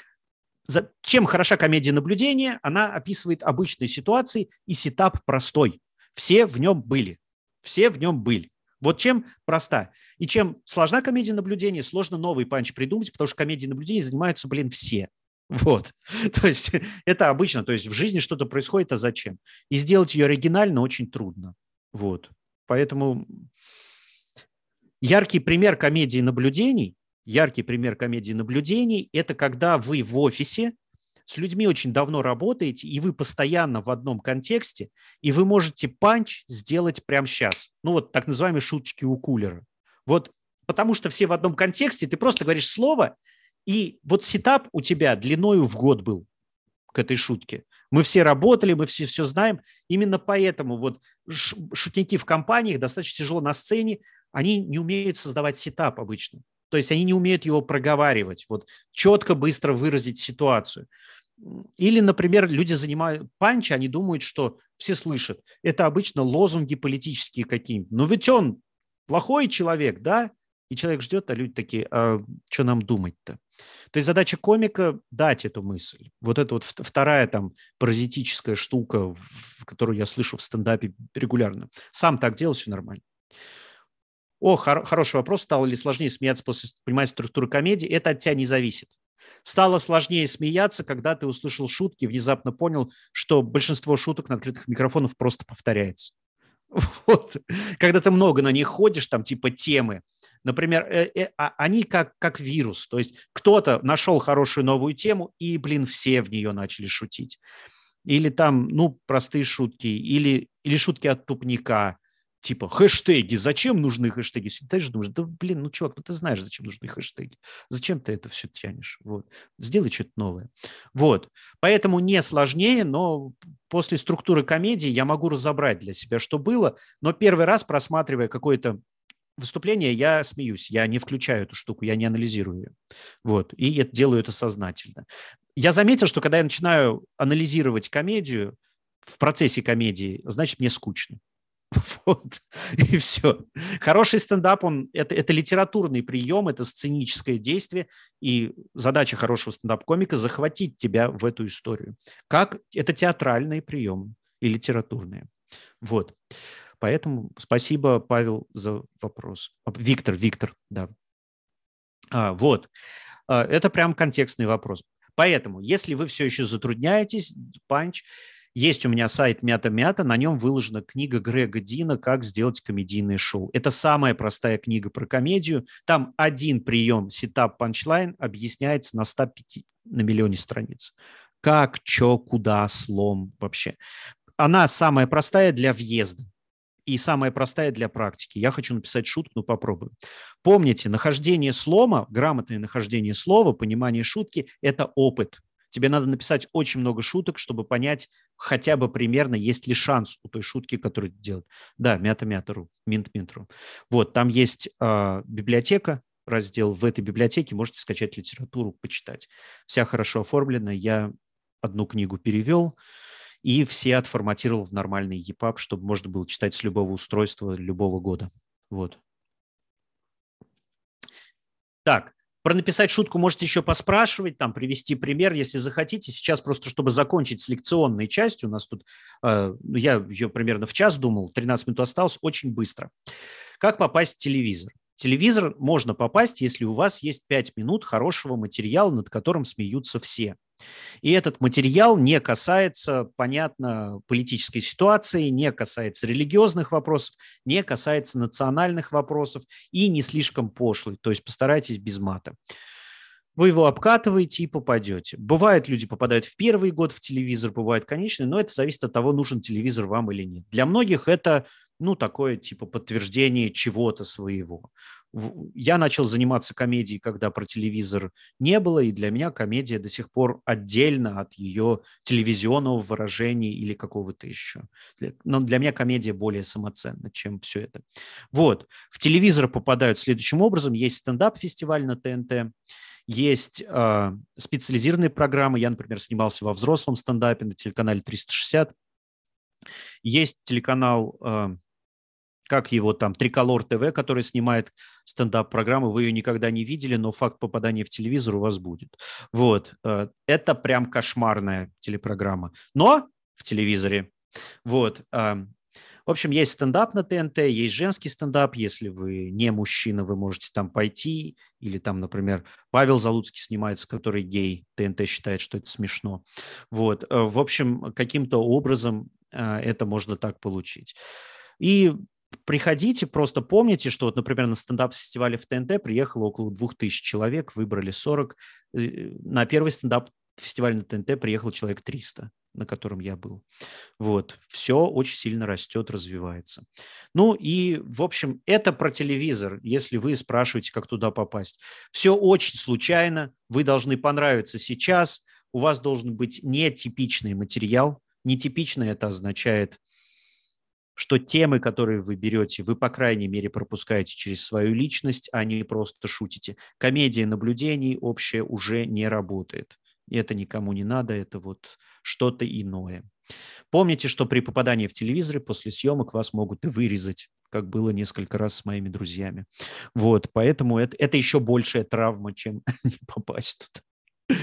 чем хороша комедия наблюдения? Она описывает обычные ситуации, и сетап простой. Все в нем были. Все в нем были. Вот чем проста. И чем сложна комедия наблюдения, сложно новый панч придумать, потому что комедией наблюдения занимаются, блин, все. Вот. То есть это обычно, то есть в жизни что-то происходит, а зачем? И сделать ее оригинально очень трудно. Вот. Поэтому яркий пример комедии наблюдений, яркий пример комедии наблюдений – это когда вы в офисе с людьми очень давно работаете, и вы постоянно в одном контексте, и вы можете панч сделать прямо сейчас. Ну вот так называемые шуточки у кулера. Вот потому что все в одном контексте, ты просто говоришь слово – и вот сетап у тебя длиною в год был к этой шутке. Мы все работали, мы все все знаем. Именно поэтому вот шутники в компаниях достаточно тяжело на сцене, они не умеют создавать сетап обычно. То есть они не умеют его проговаривать, вот четко, быстро выразить ситуацию. Или, например, люди занимают панч, они думают, что все слышат. Это обычно лозунги политические какие-нибудь. Но ведь он плохой человек, да? И человек ждет, а люди такие, а что нам думать-то? То есть задача комика – дать эту мысль. Вот это вот вторая там паразитическая штука, которую я слышу в стендапе регулярно. Сам так делал, все нормально. О, хор- хороший вопрос. Стало ли сложнее смеяться после понимания структуры комедии? Это от тебя не зависит. Стало сложнее смеяться, когда ты услышал шутки, внезапно понял, что большинство шуток на открытых микрофонах просто повторяется. Вот. Когда ты много на них ходишь, там типа темы, Например, э, э, а, они как, как вирус, то есть кто-то нашел хорошую новую тему, и, блин, все в нее начали шутить. Или там, ну, простые шутки, или, или шутки от тупника, типа хэштеги, зачем нужны хэштеги? Ты же думаешь, да блин, ну чувак, ну ты знаешь, зачем нужны хэштеги. Зачем ты это все тянешь? Вот. Сделай что-то новое. Вот. Поэтому не сложнее, но после структуры комедии я могу разобрать для себя, что было, но первый раз, просматривая какое-то выступление, я смеюсь, я не включаю эту штуку, я не анализирую ее. Вот. И я делаю это сознательно. Я заметил, что когда я начинаю анализировать комедию, в процессе комедии, значит, мне скучно. Вот, и все. Хороший стендап, он, это, это литературный прием, это сценическое действие, и задача хорошего стендап-комика – захватить тебя в эту историю. Как это театральные приемы и литературные. Вот. Поэтому спасибо, Павел, за вопрос. Виктор, Виктор, да. А, вот. А, это прям контекстный вопрос. Поэтому, если вы все еще затрудняетесь, панч, есть у меня сайт Мята-Мята, на нем выложена книга Грега Дина «Как сделать комедийное шоу». Это самая простая книга про комедию. Там один прием сетап панчлайн объясняется на 105 на миллионе страниц. Как, что, куда, слом вообще. Она самая простая для въезда и самая простая для практики. Я хочу написать шутку, но попробую. Помните, нахождение слома, грамотное нахождение слова, понимание шутки – это опыт. Тебе надо написать очень много шуток, чтобы понять хотя бы примерно, есть ли шанс у той шутки, которую ты. Да, мята-мята.ру, минт-минт.ру. Вот, там есть э, библиотека, раздел. В этой библиотеке можете скачать литературу, почитать. Вся хорошо оформлена. Я одну книгу перевел и все отформатировал в нормальный EPUB, чтобы можно было читать с любого устройства любого года. Вот. Так, про написать шутку можете еще поспрашивать, там, привести пример, если захотите. Сейчас просто, чтобы закончить с лекционной частью, у нас тут, э, ну, я ее примерно в час думал, 13 минут осталось, очень быстро. Как попасть в телевизор? Телевизор можно попасть, если у вас есть 5 минут хорошего материала, над которым смеются все. И этот материал не касается, понятно, политической ситуации, не касается религиозных вопросов, не касается национальных вопросов и не слишком пошлый. То есть постарайтесь без мата. Вы его обкатываете и попадете. Бывает, люди попадают в первый год в телевизор, бывает конечный, но это зависит от того, нужен телевизор вам или нет. Для многих это ну, такое типа подтверждение чего-то своего. Я начал заниматься комедией, когда про телевизор не было, и для меня комедия до сих пор отдельно от ее телевизионного выражения или какого-то еще. Но для меня комедия более самоценна, чем все это. Вот. В телевизор попадают следующим образом. Есть стендап-фестиваль на ТНТ, есть э, специализированные программы. Я, например, снимался во взрослом стендапе на телеканале 360. Есть телеканал э, как его там, Триколор ТВ, который снимает стендап-программы, вы ее никогда не видели, но факт попадания в телевизор у вас будет. Вот, э, это прям кошмарная телепрограмма, но в телевизоре. Вот, в общем, есть стендап на ТНТ, есть женский стендап. Если вы не мужчина, вы можете там пойти. Или там, например, Павел Залуцкий снимается, который гей. ТНТ считает, что это смешно. Вот. Э, в общем, каким-то образом э, это можно так получить. И приходите, просто помните, что, вот, например, на стендап-фестивале в ТНТ приехало около 2000 человек, выбрали 40. Э, на первый стендап-фестиваль на ТНТ приехало человек 300, на котором я был. Вот. Все очень сильно растет, развивается. Ну и, в общем, это про телевизор, если вы спрашиваете, как туда попасть. Все очень случайно, вы должны понравиться сейчас, у вас должен быть нетипичный материал. Нетипичный это означает – что темы, которые вы берете, вы, по крайней мере, пропускаете через свою личность, а не просто шутите. Комедия наблюдений общая уже не работает. Это никому не надо, это вот что-то иное. Помните, что при попадании в телевизоры после съемок вас могут и вырезать, как было несколько раз с моими друзьями. Вот, поэтому это, это еще большая травма, чем не попасть тут.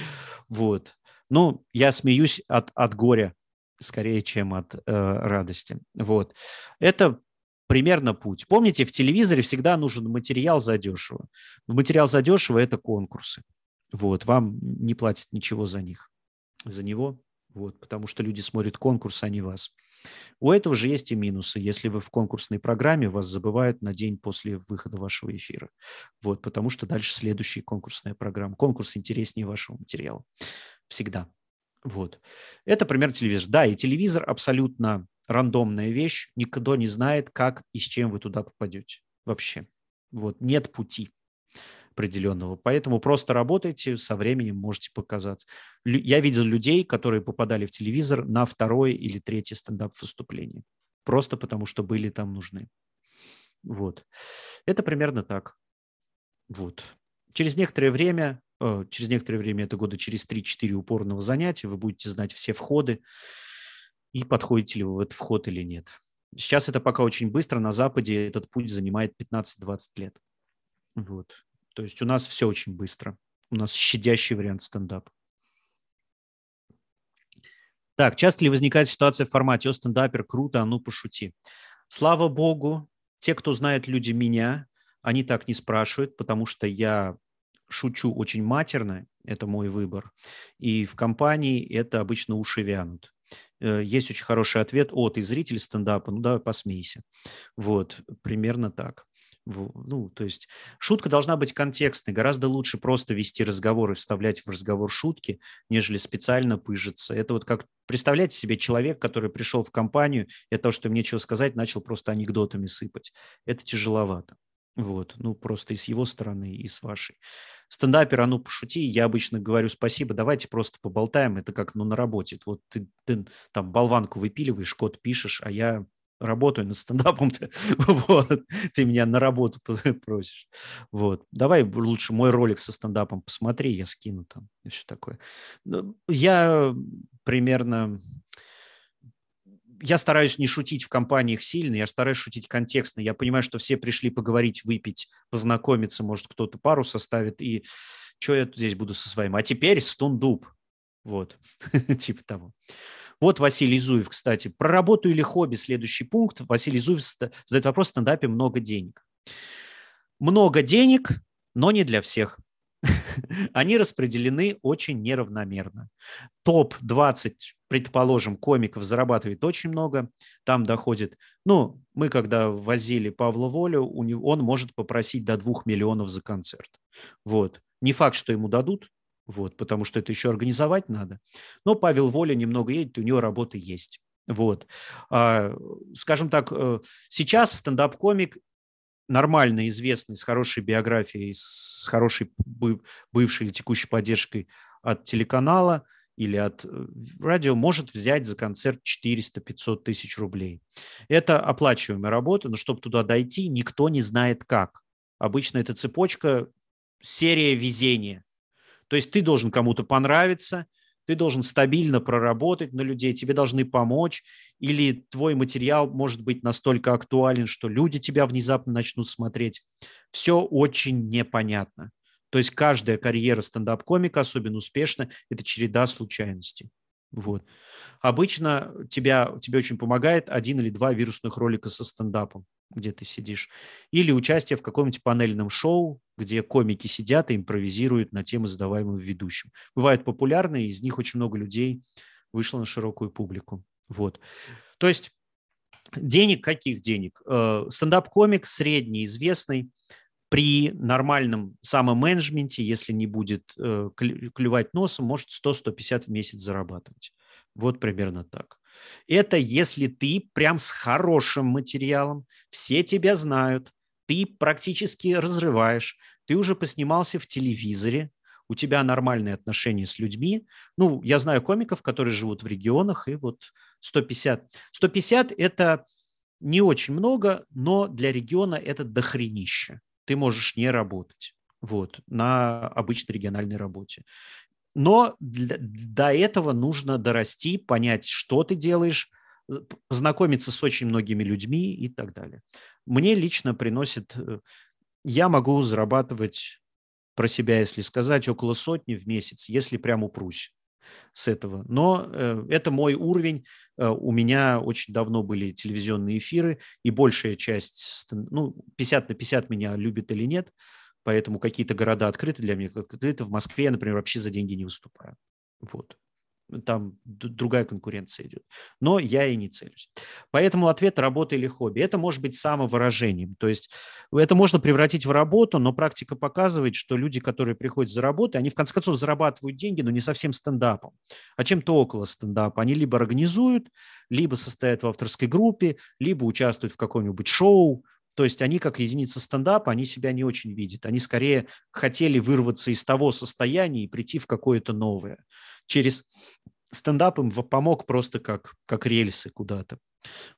Вот. Ну, я смеюсь от, от горя, скорее, чем от э, радости. Вот. Это примерно путь. Помните, в телевизоре всегда нужен материал задешево. Материал задешево – это конкурсы. Вот, вам не платят ничего за них. За него Вот, потому что люди смотрят конкурс, а не вас. У этого же есть и минусы. Если вы в конкурсной программе, вас забывают на день после выхода вашего эфира. Вот, потому что дальше следующая конкурсная программа. Конкурс интереснее вашего материала. Всегда. Вот. Это пример телевизора. Да, и телевизор абсолютно рандомная вещь. Никто не знает, как и с чем вы туда попадете. Вообще. Вот. Нет пути определенного. Поэтому просто работайте, со временем можете показаться. Я видел людей, которые попадали в телевизор на второе или третье стендап-выступление. Просто потому, что были там нужны. Вот. Это примерно так. Вот. Через некоторое время, через некоторое время, это года через 3-4 упорного занятия, вы будете знать все входы и подходите ли вы в этот вход или нет. Сейчас это пока очень быстро. На Западе этот путь занимает 15-20 лет. Вот. То есть у нас все очень быстро. У нас щадящий вариант стендап. Так, часто ли возникает ситуация в формате «О, стендапер, круто, а ну пошути». Слава богу, те, кто знает люди меня, они так не спрашивают, потому что я шучу очень матерно, это мой выбор. И в компании это обычно уши вянут. Э, есть очень хороший ответ, о, ты зритель стендапа, ну давай посмейся. Вот, примерно так. Ну, то есть шутка должна быть контекстной. Гораздо лучше просто вести разговор и вставлять в разговор шутки, нежели специально пыжиться. Это вот как представляете себе человек, который пришел в компанию, и от того, что им нечего сказать, начал просто анекдотами сыпать. Это тяжеловато. Вот, ну просто и с его стороны, и с вашей. Стендапер, а ну пошути, я обычно говорю спасибо, давайте просто поболтаем, это как ну на работе. Вот ты, ты там болванку выпиливаешь, код пишешь, а я работаю над стендапом, ты, вот, ты меня на работу просишь. Вот. Давай лучше мой ролик со стендапом посмотри, я скину там и все такое. Ну, я примерно... Я стараюсь не шутить в компаниях сильно, я стараюсь шутить контекстно. Я понимаю, что все пришли поговорить, выпить, познакомиться, может, кто-то пару составит, и что я здесь буду со своим? А теперь стундуп. Вот, типа того. Вот Василий Зуев, кстати. Про работу или хобби следующий пункт. Василий Зуев задает вопрос в стендапе «Много денег». Много денег, но не для всех. Они распределены очень неравномерно. Топ-20, предположим, комиков зарабатывает очень много, там доходит, ну, мы когда возили Павла Волю, у него, он может попросить до 2 миллионов за концерт. Вот. Не факт, что ему дадут, вот, потому что это еще организовать надо. Но Павел Воля немного едет, у него работа есть. Вот. А, скажем так, э, сейчас стендап-комик нормально известный, с хорошей биографией, с хорошей бывшей или текущей поддержкой от телеканала или от э, радио, может взять за концерт 400-500 тысяч рублей. Это оплачиваемая работа, но чтобы туда дойти, никто не знает как. Обычно это цепочка, серия везения. То есть ты должен кому-то понравиться, ты должен стабильно проработать на людей, тебе должны помочь, или твой материал может быть настолько актуален, что люди тебя внезапно начнут смотреть. Все очень непонятно. То есть каждая карьера стендап-комика, особенно успешно, это череда случайностей. Вот. Обычно тебя, тебе очень помогает один или два вирусных ролика со стендапом где ты сидишь, или участие в каком-нибудь панельном шоу, где комики сидят и импровизируют на темы, задаваемые ведущим. Бывают популярные, из них очень много людей вышло на широкую публику. Вот. То есть денег, каких денег? Э, стендап-комик средний, известный, при нормальном самоменеджменте, если не будет э, клювать носом, может 100-150 в месяц зарабатывать. Вот примерно так. Это если ты прям с хорошим материалом, все тебя знают, ты практически разрываешь, ты уже поснимался в телевизоре, у тебя нормальные отношения с людьми. Ну, я знаю комиков, которые живут в регионах, и вот 150. 150 – это не очень много, но для региона это дохренище. Ты можешь не работать вот, на обычной региональной работе. Но для, до этого нужно дорасти, понять, что ты делаешь, познакомиться с очень многими людьми и так далее. Мне лично приносит, э, я могу зарабатывать про себя, если сказать, около сотни в месяц, если прям упрусь с этого. Но э, это мой уровень. Э, у меня очень давно были телевизионные эфиры, и большая часть, ну, 50 на 50 меня любит или нет, поэтому какие-то города открыты для меня, открыты. В Москве я, например, вообще за деньги не выступаю. Вот. там другая конкуренция идет. Но я и не целюсь. Поэтому ответ работа или хобби. Это может быть самовыражением. То есть это можно превратить в работу, но практика показывает, что люди, которые приходят за работой, они в конце концов зарабатывают деньги, но не совсем стендапом, а чем-то около стендапа. Они либо организуют, либо состоят в авторской группе, либо участвуют в каком-нибудь шоу, то есть они, как единица стендапа, они себя не очень видят. Они скорее хотели вырваться из того состояния и прийти в какое-то новое. Через стендап им помог просто как, как рельсы куда-то.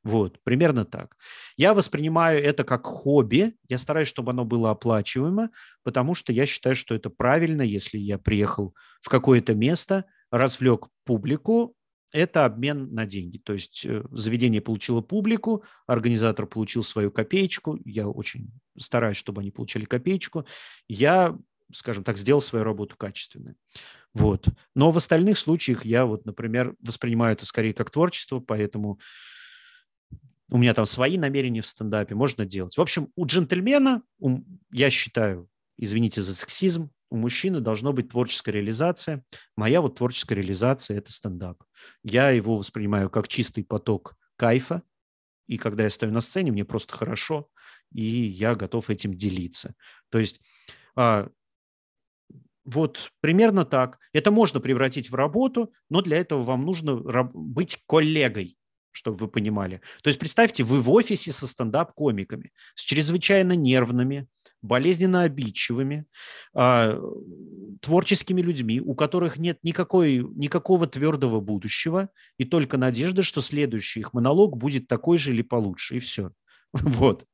Вот, примерно так. Я воспринимаю это как хобби. Я стараюсь, чтобы оно было оплачиваемо, потому что я считаю, что это правильно, если я приехал в какое-то место, развлек публику, это обмен на деньги. То есть э, заведение получило публику, организатор получил свою копеечку. Я очень стараюсь, чтобы они получали копеечку. Я, скажем так, сделал свою работу качественной. Вот. Но в остальных случаях я, вот, например, воспринимаю это скорее как творчество, поэтому у меня там свои намерения в стендапе, можно делать. В общем, у джентльмена, я считаю, извините за сексизм, у мужчины должна быть творческая реализация. Моя вот творческая реализация – это стендап. Я его воспринимаю как чистый поток кайфа, и когда я стою на сцене, мне просто хорошо, и я готов этим делиться. То есть а, вот примерно так. Это можно превратить в работу, но для этого вам нужно быть коллегой чтобы вы понимали. То есть представьте, вы в офисе со стендап-комиками, с чрезвычайно нервными, болезненно обидчивыми, э, творческими людьми, у которых нет никакой, никакого твердого будущего, и только надежда, что следующий их монолог будет такой же или получше, и все. Вот.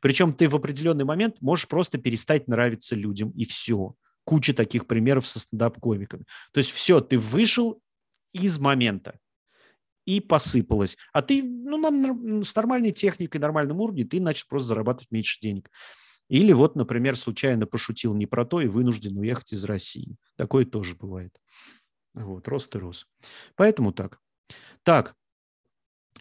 Причем ты в определенный момент можешь просто перестать нравиться людям, и все. Куча таких примеров со стендап-комиками. То есть все, ты вышел из момента и посыпалось. А ты ну, с нормальной техникой, нормальным уровнем, ты начал просто зарабатывать меньше денег. Или вот, например, случайно пошутил не про то и вынужден уехать из России. Такое тоже бывает. Вот, рост и рос. Поэтому так. Так,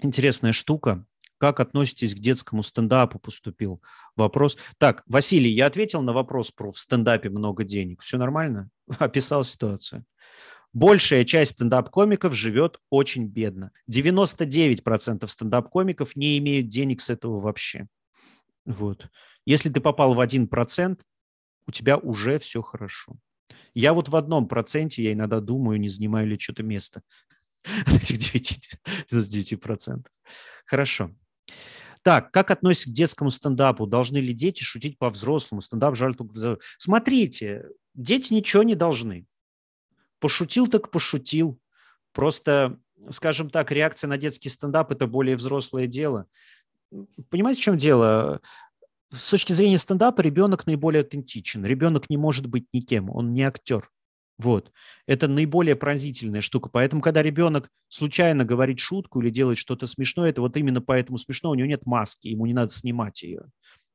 интересная штука. Как относитесь к детскому стендапу? Поступил вопрос. Так, Василий, я ответил на вопрос про в стендапе много денег. Все нормально? Описал ситуацию. Большая часть стендап-комиков живет очень бедно. 99% стендап-комиков не имеют денег с этого вообще. Вот. Если ты попал в 1%, у тебя уже все хорошо. Я вот в одном проценте, я иногда думаю, не занимаю ли что-то место этих 9%. 9%. Хорошо. Так, как относится к детскому стендапу? Должны ли дети шутить по-взрослому? Стендап жаль только... Смотрите, дети ничего не должны. Пошутил так пошутил. Просто, скажем так, реакция на детский стендап – это более взрослое дело. Понимаете, в чем дело? С точки зрения стендапа ребенок наиболее аутентичен. Ребенок не может быть никем, он не актер. Вот. Это наиболее пронзительная штука. Поэтому, когда ребенок случайно говорит шутку или делает что-то смешное, это вот именно поэтому смешно, у него нет маски, ему не надо снимать ее.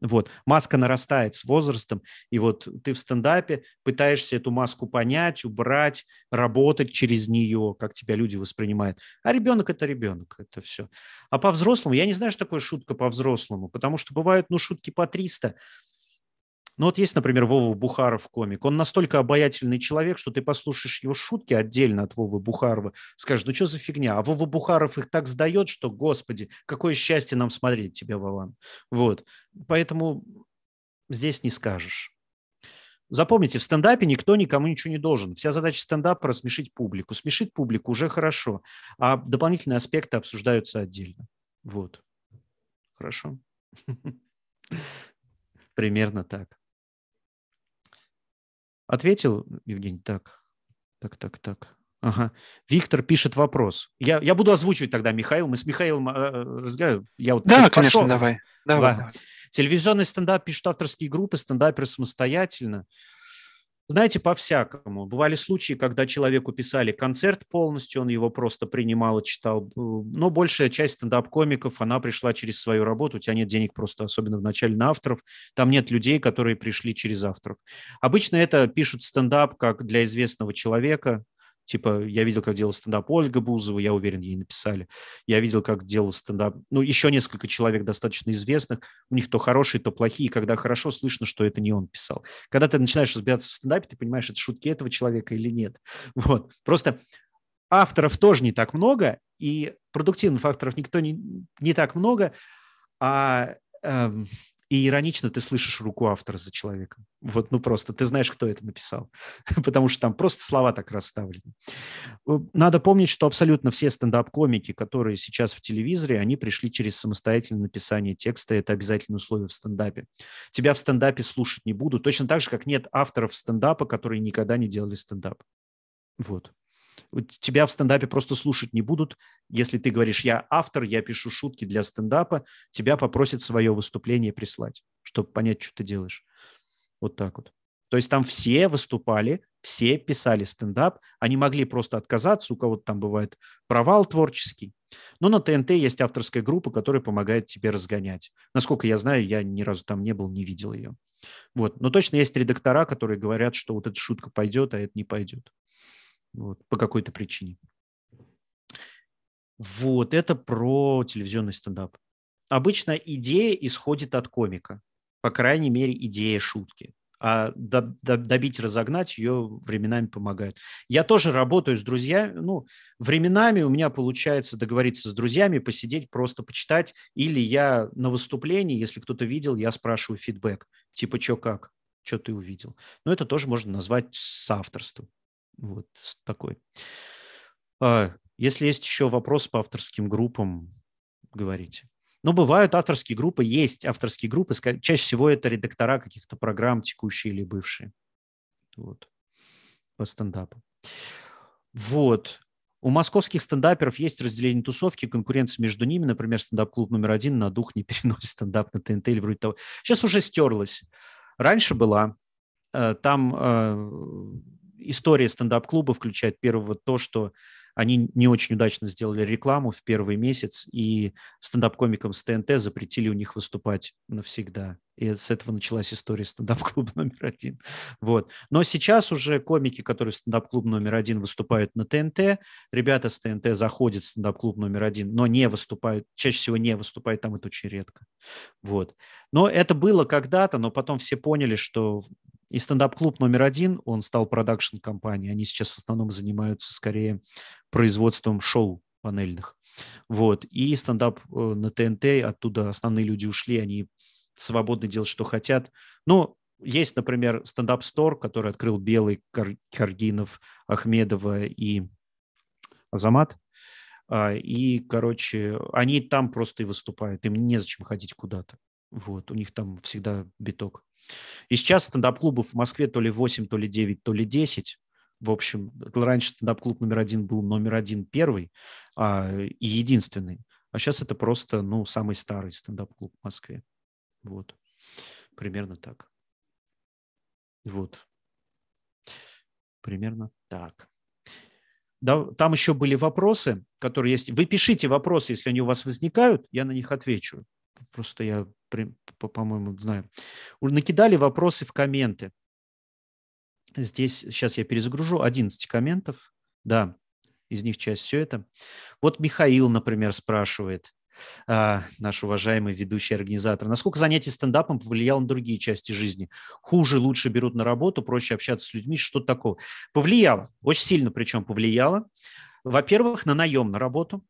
Вот. Маска нарастает с возрастом, и вот ты в стендапе пытаешься эту маску понять, убрать, работать через нее, как тебя люди воспринимают. А ребенок – это ребенок, это все. А по-взрослому, я не знаю, что такое шутка по-взрослому, потому что бывают, ну, шутки по 300, ну вот есть, например, Вова Бухаров комик. Он настолько обаятельный человек, что ты послушаешь его шутки отдельно от Вовы Бухарова, скажешь, ну что за фигня? А Вова Бухаров их так сдает, что, господи, какое счастье нам смотреть тебя, Вован. Вот. Поэтому здесь не скажешь. Запомните, в стендапе никто никому ничего не должен. Вся задача стендапа – рассмешить публику. Смешить публику уже хорошо, а дополнительные аспекты обсуждаются отдельно. Вот. Хорошо. Примерно так. Ответил, Евгений? Так, так, так, так. Ага. Виктор пишет вопрос. Я, я буду озвучивать тогда, Михаил. Мы с Михаилом э, разговариваем. Я вот да, конечно, пошел. давай. давай, да. давай. Телевизионный стендап пишут авторские группы, стендаперы самостоятельно. Знаете, по-всякому. Бывали случаи, когда человеку писали концерт полностью, он его просто принимал и читал. Но большая часть стендап-комиков, она пришла через свою работу. У тебя нет денег просто, особенно в начале, на авторов. Там нет людей, которые пришли через авторов. Обычно это пишут стендап как для известного человека, Типа, я видел, как делал стендап Ольга Бузова, я уверен, ей написали. Я видел, как делал стендап, ну, еще несколько человек достаточно известных. У них то хорошие, то плохие. Когда хорошо, слышно, что это не он писал. Когда ты начинаешь разбираться в стендапе, ты понимаешь, это шутки этого человека или нет. Вот. Просто авторов тоже не так много, и продуктивных авторов никто не, не так много, а эм, и иронично ты слышишь руку автора за человеком. Вот, ну просто ты знаешь, кто это написал, потому что там просто слова так расставлены. Э, надо помнить, что абсолютно все стендап-комики, которые сейчас в телевизоре, они пришли через самостоятельное написание текста, это обязательное условие в стендапе. Тебя в стендапе слушать не будут, точно так же, как нет авторов стендапа, которые никогда не делали стендап. Вот тебя в стендапе просто слушать не будут. Если ты говоришь, я автор, я пишу шутки для стендапа, тебя попросят свое выступление прислать, чтобы понять, что ты делаешь. Вот так вот. То есть там все выступали, все писали стендап, они могли просто отказаться, у кого-то там бывает провал творческий. Но на ТНТ есть авторская группа, которая помогает тебе разгонять. Насколько я знаю, я ни разу там не был, не видел ее. Вот. Но точно есть редактора, которые говорят, что вот эта шутка пойдет, а это не пойдет вот, по какой-то причине. Вот, это про телевизионный стендап. Обычно идея исходит от комика, по крайней мере, идея шутки. А добить, разогнать ее временами помогает. Я тоже работаю с друзьями. Ну, временами у меня получается договориться с друзьями, посидеть, просто почитать. Или я на выступлении, если кто-то видел, я спрашиваю фидбэк. Типа, что как? Что ты увидел? Но это тоже можно назвать соавторством. Вот такой. А, если есть еще вопрос по авторским группам, говорите. Но бывают авторские группы, есть авторские группы, чаще всего это редактора каких-то программ, текущие или бывшие. Вот. По стендапу. Вот. У московских стендаперов есть разделение тусовки, конкуренция между ними. Например, стендап-клуб номер один на дух не переносит стендап на ТНТ или вроде того. Сейчас уже стерлось. Раньше была. Э, там э, история стендап-клуба включает первого то, что они не очень удачно сделали рекламу в первый месяц, и стендап-комикам с ТНТ запретили у них выступать навсегда. И с этого началась история стендап-клуба номер один. Вот. Но сейчас уже комики, которые стендап-клуб номер один выступают на ТНТ, ребята с ТНТ заходят в стендап-клуб номер один, но не выступают, чаще всего не выступают там, это очень редко. Вот. Но это было когда-то, но потом все поняли, что и стендап-клуб номер один, он стал продакшн-компанией. Они сейчас в основном занимаются скорее производством шоу панельных. Вот. И стендап э, на ТНТ, оттуда основные люди ушли, они свободно делать, что хотят. Ну, есть, например, стендап-стор, который открыл Белый, Каргинов, Ахмедова и Азамат. А, и, короче, они там просто и выступают. Им незачем ходить куда-то. Вот, у них там всегда биток. И сейчас стендап-клубов в Москве то ли 8, то ли 9, то ли 10. В общем, раньше стендап-клуб номер один был номер один первый а, и единственный. А сейчас это просто, ну, самый старый стендап-клуб в Москве. Вот. Примерно так. Вот. Примерно так. Да, там еще были вопросы, которые есть. Вы пишите вопросы, если они у вас возникают, я на них отвечу. Просто я по-моему, знаю. Накидали вопросы в комменты. Здесь, сейчас я перезагружу, 11 комментов. Да, из них часть все это. Вот Михаил, например, спрашивает, а, наш уважаемый ведущий организатор, насколько занятие стендапом повлияло на другие части жизни? Хуже, лучше берут на работу, проще общаться с людьми, что такого? Повлияло, очень сильно причем повлияло. Во-первых, на наем на работу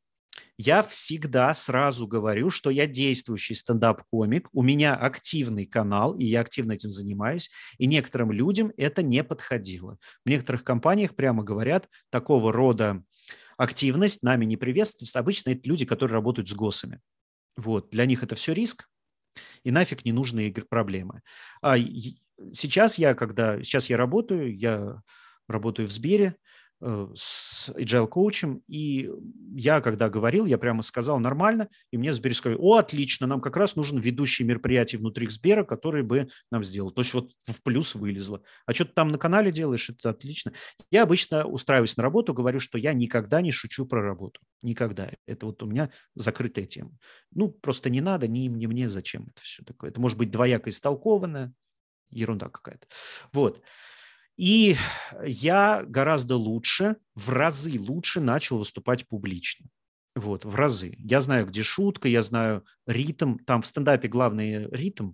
я всегда сразу говорю, что я действующий стендап-комик, у меня активный канал, и я активно этим занимаюсь, и некоторым людям это не подходило. В некоторых компаниях прямо говорят, такого рода активность нами не приветствуется. Обычно это люди, которые работают с ГОСами. Вот. Для них это все риск, и нафиг не нужные проблемы. А сейчас я, когда сейчас я работаю, я работаю в Сбере, Э, с agile коучем, и я, когда говорил, я прямо сказал нормально, и мне Сбер сказали, о, отлично, нам как раз нужен ведущий мероприятий внутри Сбера, который бы нам сделал. То есть вот в плюс вылезло. А что ты там на канале делаешь, это отлично. Я обычно устраиваюсь на работу, говорю, что я никогда не шучу про работу. Никогда. Это вот у меня закрытая тема. Ну, просто не надо, ни им, ни мне, зачем это все такое. Это может быть двояко истолковано, ерунда какая-то. Вот. И я гораздо лучше, в разы лучше начал выступать публично. Вот, в разы. Я знаю, где шутка, я знаю ритм. Там в стендапе главный ритм,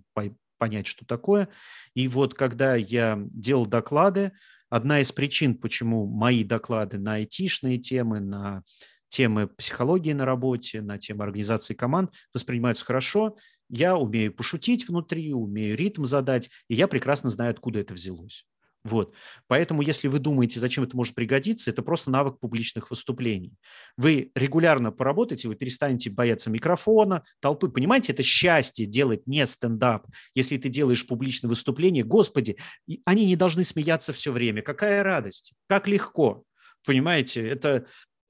понять, что такое. И вот когда я делал доклады, одна из причин, почему мои доклады на айтишные темы, на темы психологии на работе, на темы организации команд воспринимаются хорошо. Я умею пошутить внутри, умею ритм задать, и я прекрасно знаю, откуда это взялось. Вот. Поэтому, если вы думаете, зачем это может пригодиться, это просто навык публичных выступлений. Вы регулярно поработаете, вы перестанете бояться микрофона, толпы. Понимаете, это счастье делать не стендап. Если ты делаешь публичное выступление, господи, они не должны смеяться все время. Какая радость, как легко. Понимаете, это,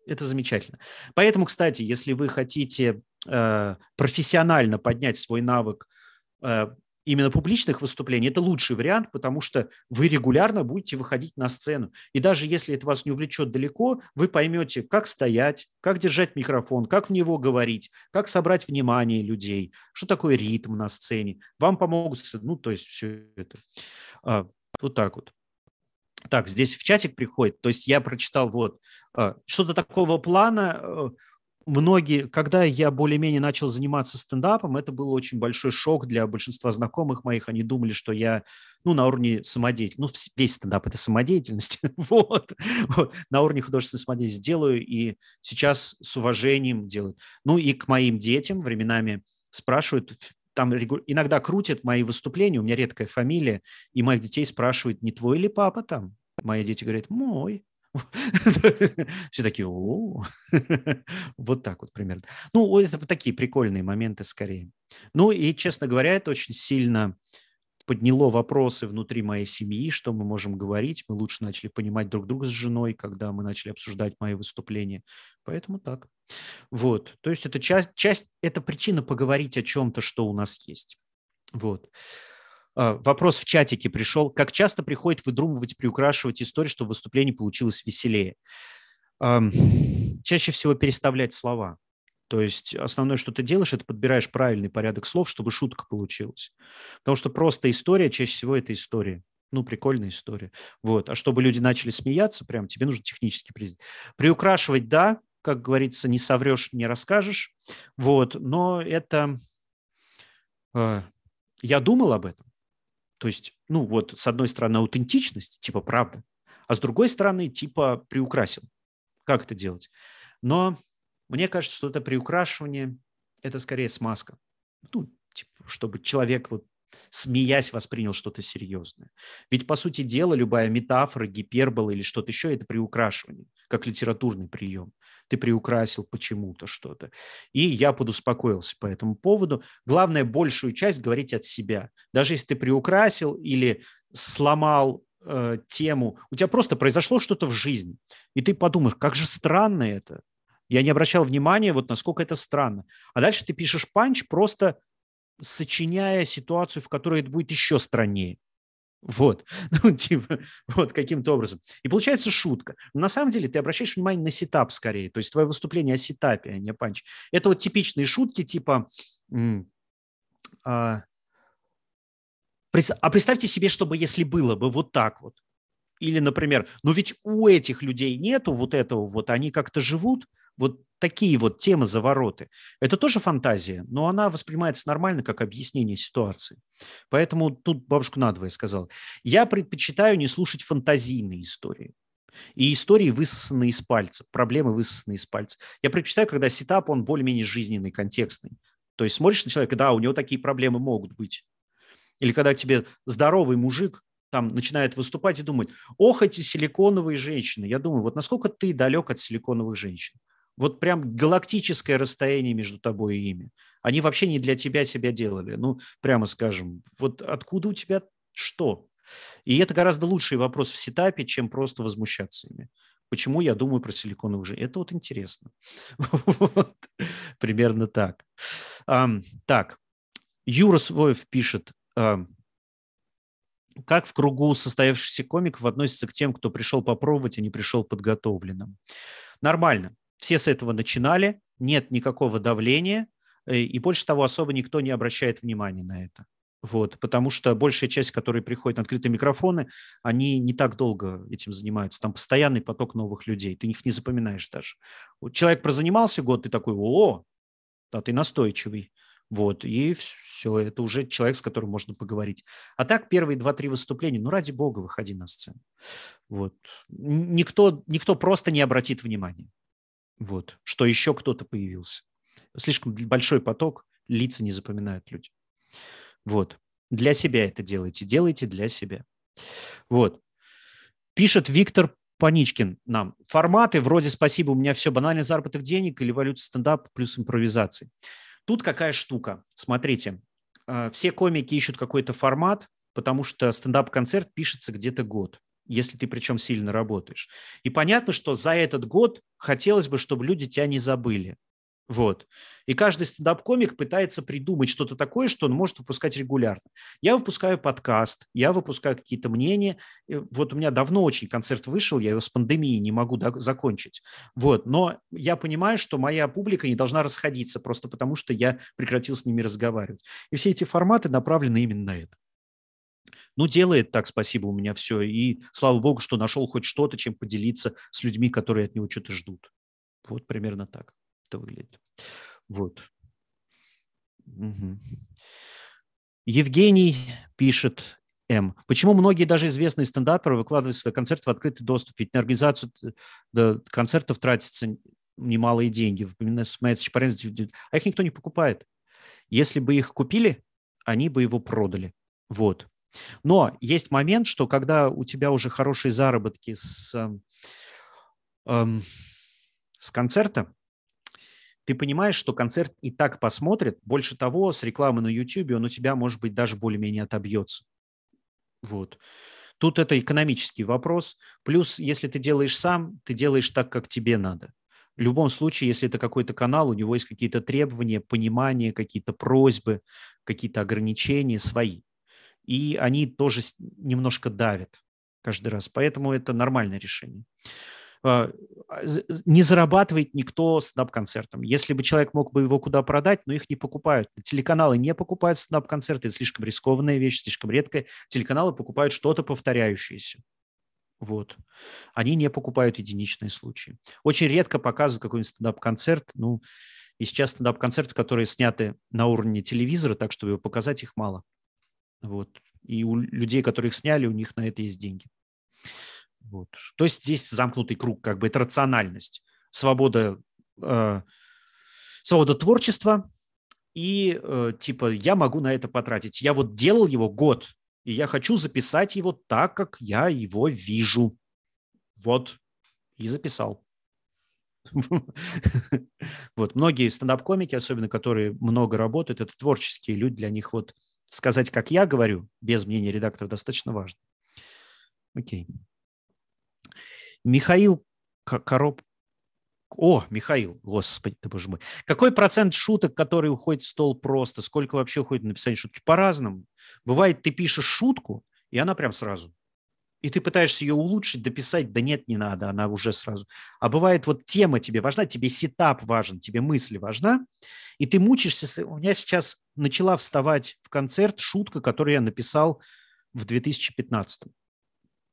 это замечательно. Поэтому, кстати, если вы хотите э, профессионально поднять свой навык э, именно публичных выступлений, это лучший вариант, потому что вы регулярно будете выходить на сцену. И даже если это вас не увлечет далеко, вы поймете, как стоять, как держать микрофон, как в него говорить, как собрать внимание людей, что такое ритм на сцене. Вам помогут, ну, то есть все это. А, вот так вот. Так, здесь в чатик приходит, то есть я прочитал вот а, что-то такого плана, э, многие, когда я более-менее начал заниматься стендапом, это был очень большой шок для большинства знакомых моих. Они думали, что я, ну, на уровне самодеятельности, ну, весь стендап – это самодеятельность, вот, на уровне художественной самодеятельности делаю, и сейчас с уважением делаю. Ну, и к моим детям временами спрашивают, там иногда крутят мои выступления, у меня редкая фамилия, и моих детей спрашивают, не твой ли папа там? Мои дети говорят, мой. Все такие, о, вот так вот примерно. Ну, это такие прикольные моменты скорее. Ну и, честно говоря, это очень сильно подняло вопросы внутри моей семьи, что мы можем говорить. Мы лучше начали понимать друг друга с женой, когда мы начали обсуждать мои выступления. Поэтому так. Вот. То есть это часть, часть это причина поговорить о чем-то, что у нас есть. Вот. А, вопрос в чатике пришел. Как часто приходит выдумывать, приукрашивать историю, чтобы выступление получилось веселее? Чаще всего переставлять слова. То есть основное, что ты делаешь, это подбираешь правильный порядок слов, чтобы шутка получилась. Потому что просто история, чаще всего это история. Ну, прикольная история. Вот. А чтобы люди начали смеяться, прям тебе нужно технически признать. Приукрашивать, да, как говорится, не соврешь, не расскажешь. Вот. Но это... Э, я думал об этом. То есть, ну вот, с одной стороны, аутентичность, типа правда, а с другой стороны, типа приукрасил. Как это делать? Но мне кажется, что это приукрашивание – это скорее смазка. Ну, типа, чтобы человек вот смеясь воспринял что-то серьезное. Ведь, по сути дела, любая метафора, гипербола или что-то еще – это приукрашивание, как литературный прием. Ты приукрасил почему-то что-то. И я подуспокоился по этому поводу. Главное, большую часть говорить от себя. Даже если ты приукрасил или сломал э, тему, у тебя просто произошло что-то в жизни, и ты подумаешь, как же странно это. Я не обращал внимания, вот насколько это странно. А дальше ты пишешь панч, просто сочиняя ситуацию, в которой это будет еще страннее. Вот, ну, типа, вот каким-то образом. И получается шутка. На самом деле ты обращаешь внимание на сетап скорее, то есть твое выступление о сетапе, а не о панче. Это вот типичные шутки типа... А, а представьте себе, чтобы если было бы вот так вот. Или, например, ну ведь у этих людей нету вот этого вот, они как-то живут, вот такие вот темы завороты. Это тоже фантазия, но она воспринимается нормально как объяснение ситуации. Поэтому тут бабушка надвое сказала. Я предпочитаю не слушать фантазийные истории. И истории высосаны из пальца, проблемы высосаны из пальца. Я предпочитаю, когда сетап, он более-менее жизненный, контекстный. То есть смотришь на человека, да, у него такие проблемы могут быть. Или когда тебе здоровый мужик там начинает выступать и думает, ох, эти силиконовые женщины. Я думаю, вот насколько ты далек от силиконовых женщин вот прям галактическое расстояние между тобой и ими. Они вообще не для тебя себя делали. Ну, прямо скажем, вот откуда у тебя что? И это гораздо лучший вопрос в сетапе, чем просто возмущаться ими. Почему я думаю про силиконовых же? Это вот интересно. вот. Примерно так. Um, так, Юра Своев пишет, um, как в кругу состоявшихся комиков относится к тем, кто пришел попробовать, а не пришел подготовленным? Нормально. Все с этого начинали, нет никакого давления, э, и больше того, особо никто не обращает внимания на это. Вот, потому что большая часть, которые приходят на открытые микрофоны, они не так долго этим занимаются. Там постоянный поток новых людей, ты их не запоминаешь даже. Вот человек прозанимался год, ты такой, о, да, ты настойчивый. Вот, и все, это уже человек, с которым можно поговорить. А так, первые два-три выступления, ну, ради бога, выходи на сцену. Вот. Никто, никто просто не обратит внимания. Вот. Что еще кто-то появился. Слишком большой поток, лица не запоминают люди. Вот. Для себя это делайте. Делайте для себя. Вот. Пишет Виктор Паничкин нам. Форматы вроде «Спасибо, у меня все, банальный заработок денег» или «Валюта стендап плюс импровизации». Тут какая штука? Смотрите, э, все комики ищут какой-то формат, потому что стендап-концерт пишется где-то год, если ты причем сильно работаешь. И понятно, что за этот год хотелось бы, чтобы люди тебя не забыли. Вот. И каждый стендап-комик пытается придумать что-то такое, что он может выпускать регулярно. Я выпускаю подкаст, я выпускаю какие-то мнения. Вот у меня давно очень концерт вышел, я его с пандемией не могу закончить. Вот. Но я понимаю, что моя публика не должна расходиться просто потому, что я прекратил с ними разговаривать. И все эти форматы направлены именно на это. Ну, делает так, спасибо, у меня все. И слава богу, что нашел хоть что-то, чем поделиться с людьми, которые от него что-то ждут. Вот примерно так это выглядит. Вот. Угу. Евгений пишет М. Почему многие даже известные стендаперы выкладывают свои концерты в открытый доступ? Ведь на организацию концертов тратится немалые деньги. А их никто не покупает. Если бы их купили, они бы его продали. Вот. Но есть момент, что когда у тебя уже хорошие заработки с, эм, с концерта, ты понимаешь, что концерт и так посмотрит. Больше того, с рекламы на YouTube он у тебя, может быть, даже более-менее отобьется. Вот. Тут это экономический вопрос. Плюс, если ты делаешь сам, ты делаешь так, как тебе надо. В любом случае, если это какой-то канал, у него есть какие-то требования, понимания, какие-то просьбы, какие-то ограничения свои. И они тоже немножко давят каждый раз. Поэтому это нормальное решение. А, а, не зарабатывает никто стендап-концертом. Если бы человек мог бы его куда продать, но их не покупают. Телеканалы не покупают стендап-концерты, это слишком рискованная вещь, слишком редкая. Телеканалы покупают что-то повторяющееся. Вот. Они не покупают единичные случаи. Очень редко показывают какой-нибудь стендап-концерт. Ну, и сейчас стендап-концерты, которые сняты на уровне телевизора, так, чтобы показать их мало. Вот. И у людей, которые их сняли, у них на это есть деньги. Вот. То есть здесь замкнутый круг, как бы это рациональность, свобода, э, свобода творчества и э, типа я могу на это потратить. Я вот делал его год, и я хочу записать его так, как я его вижу. Вот, и записал. Вот, многие стендап-комики, особенно которые много работают, это творческие люди, для них вот сказать, как я говорю, без мнения редактора, достаточно важно. Окей. Михаил Короб... О, Михаил, господи ты, боже мой. Какой процент шуток, которые уходят в стол просто? Сколько вообще уходит на написание шутки? По-разному. Бывает, ты пишешь шутку, и она прям сразу. И ты пытаешься ее улучшить, дописать, да нет, не надо, она уже сразу. А бывает, вот тема тебе важна, тебе сетап важен, тебе мысль важна, и ты мучишься. У меня сейчас начала вставать в концерт шутка, которую я написал в 2015.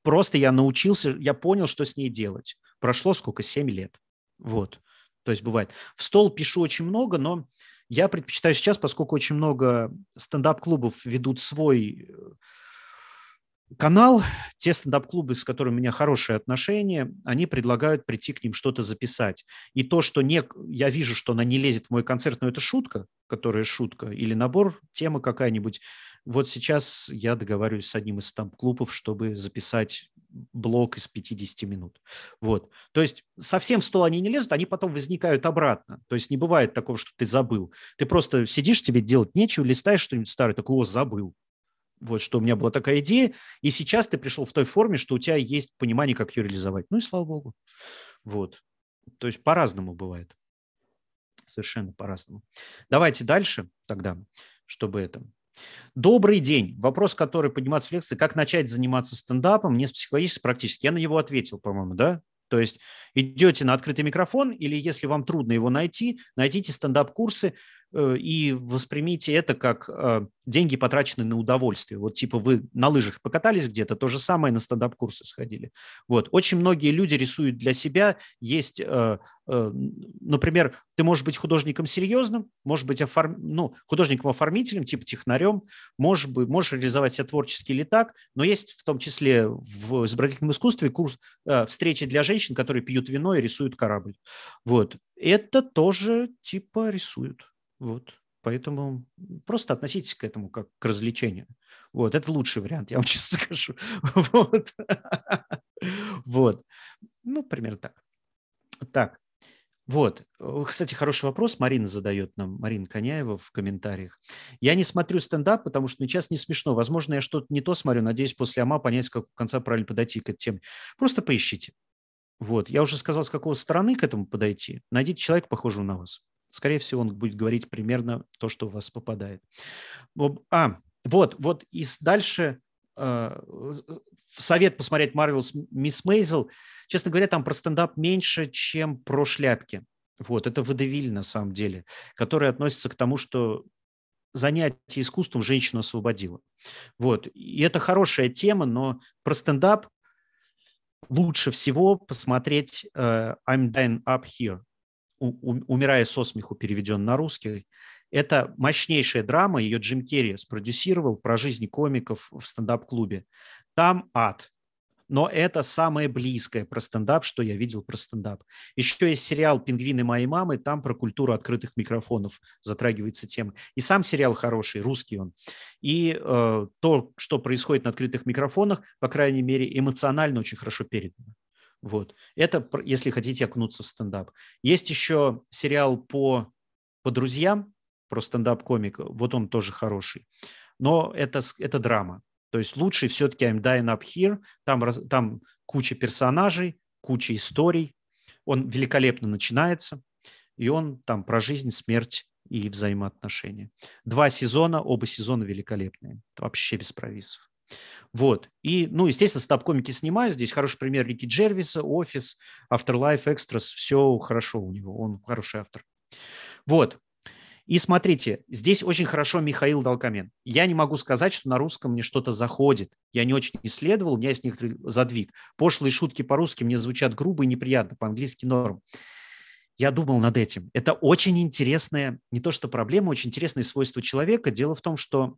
Просто я научился, я понял, что с ней делать. Прошло сколько? Семь лет. Вот. То есть бывает. В стол пишу очень много, но я предпочитаю сейчас, поскольку очень много стендап-клубов ведут свой э, канал, те стендап-клубы, с которыми у меня хорошие отношения, они предлагают прийти к ним что-то записать. И то, что не, я вижу, что она не лезет в мой концерт, но это шутка, которая шутка, или набор, тема какая-нибудь, вот сейчас я договариваюсь с одним из там клубов, чтобы записать блок из 50 минут. Вот. То есть совсем в стол они не лезут, они потом возникают обратно. То есть не бывает такого, что ты забыл. Ты просто сидишь, тебе делать нечего, листаешь что-нибудь старое, такого забыл. Вот что у меня была такая идея, и сейчас ты пришел в той форме, что у тебя есть понимание, как ее реализовать. Ну и слава богу. Вот. То есть по-разному бывает. Совершенно по-разному. Давайте дальше тогда, чтобы это... Добрый день. Вопрос, который поднимается в лекции, как начать заниматься стендапом, мне с психологически практически. Я на него ответил, по-моему, да? То есть идете на открытый микрофон, или если вам трудно его найти, найдите стендап-курсы. Э, и воспримите это как э, деньги, потраченные на удовольствие. Вот типа вы на лыжах покатались где-то, то же самое на стендап-курсы сходили. Вот. Очень многие люди рисуют для себя. Есть, э, например, ты можешь быть художником серьезным, можешь быть оформ... ну, художником-оформителем, типа технарем, можешь, быть, можешь реализовать себя творчески или так, но есть в том числе в изобразительном искусстве курс встречи для женщин, которые пьют вино и рисуют корабль. Вот. Это тоже типа рисуют. Вот. Поэтому просто относитесь к этому как к развлечению. Вот, это лучший вариант, я вам честно скажу. Вот. вот. Ну, примерно так. Так, вот. Кстати, хороший вопрос Марина задает нам, Марина Коняева в комментариях. Я не смотрю стендап, потому что мне сейчас не смешно. Возможно, я что-то не то смотрю. Надеюсь, после АМА понять, как в конце правильно подойти к этой теме. Просто поищите. Вот. Я уже сказал, с какой стороны к этому подойти. Найдите человека, похожего на вас скорее всего, он будет говорить примерно то, что у вас попадает. А, вот, вот, и дальше э, совет посмотреть Marvel's Мисс Мейзел. Честно говоря, там про стендап меньше, чем про шляпки. Вот, это водевиль на самом деле, который относится к тому, что занятие искусством женщину освободило. Вот, и это хорошая тема, но про стендап лучше всего посмотреть uh, I'm Dying Up Here «Умирая со смеху» переведен на русский. Это мощнейшая драма, ее Джим Керри спродюсировал про жизнь комиков в стендап-клубе. Там ад, но это самое близкое про стендап, что я видел про стендап. Еще есть сериал «Пингвины моей мамы», там про культуру открытых микрофонов затрагивается тема. И сам сериал хороший, русский он. И э, то, что происходит на открытых микрофонах, по крайней мере, эмоционально очень хорошо передано. Вот. Это, если хотите окунуться в стендап. Есть еще сериал по, по друзьям, про стендап-комика. Вот он тоже хороший. Но это, это драма. То есть лучший все-таки I'm Dying Up Here. Там, там куча персонажей, куча историй. Он великолепно начинается. И он там про жизнь, смерть и взаимоотношения. Два сезона, оба сезона великолепные. Вообще без провисов. Вот. И, ну, естественно, стаб-комики снимаю. Здесь хороший пример Рики Джервиса, Офис, Afterlife, Extras. Все хорошо у него. Он хороший автор. Вот. И смотрите, здесь очень хорошо Михаил Долкамен. Я не могу сказать, что на русском мне что-то заходит. Я не очень исследовал, у меня есть некоторый задвиг. Пошлые шутки по-русски мне звучат грубо и неприятно, по-английски норм. Я думал над этим. Это очень интересная, не то что проблема, очень интересное свойство человека. Дело в том, что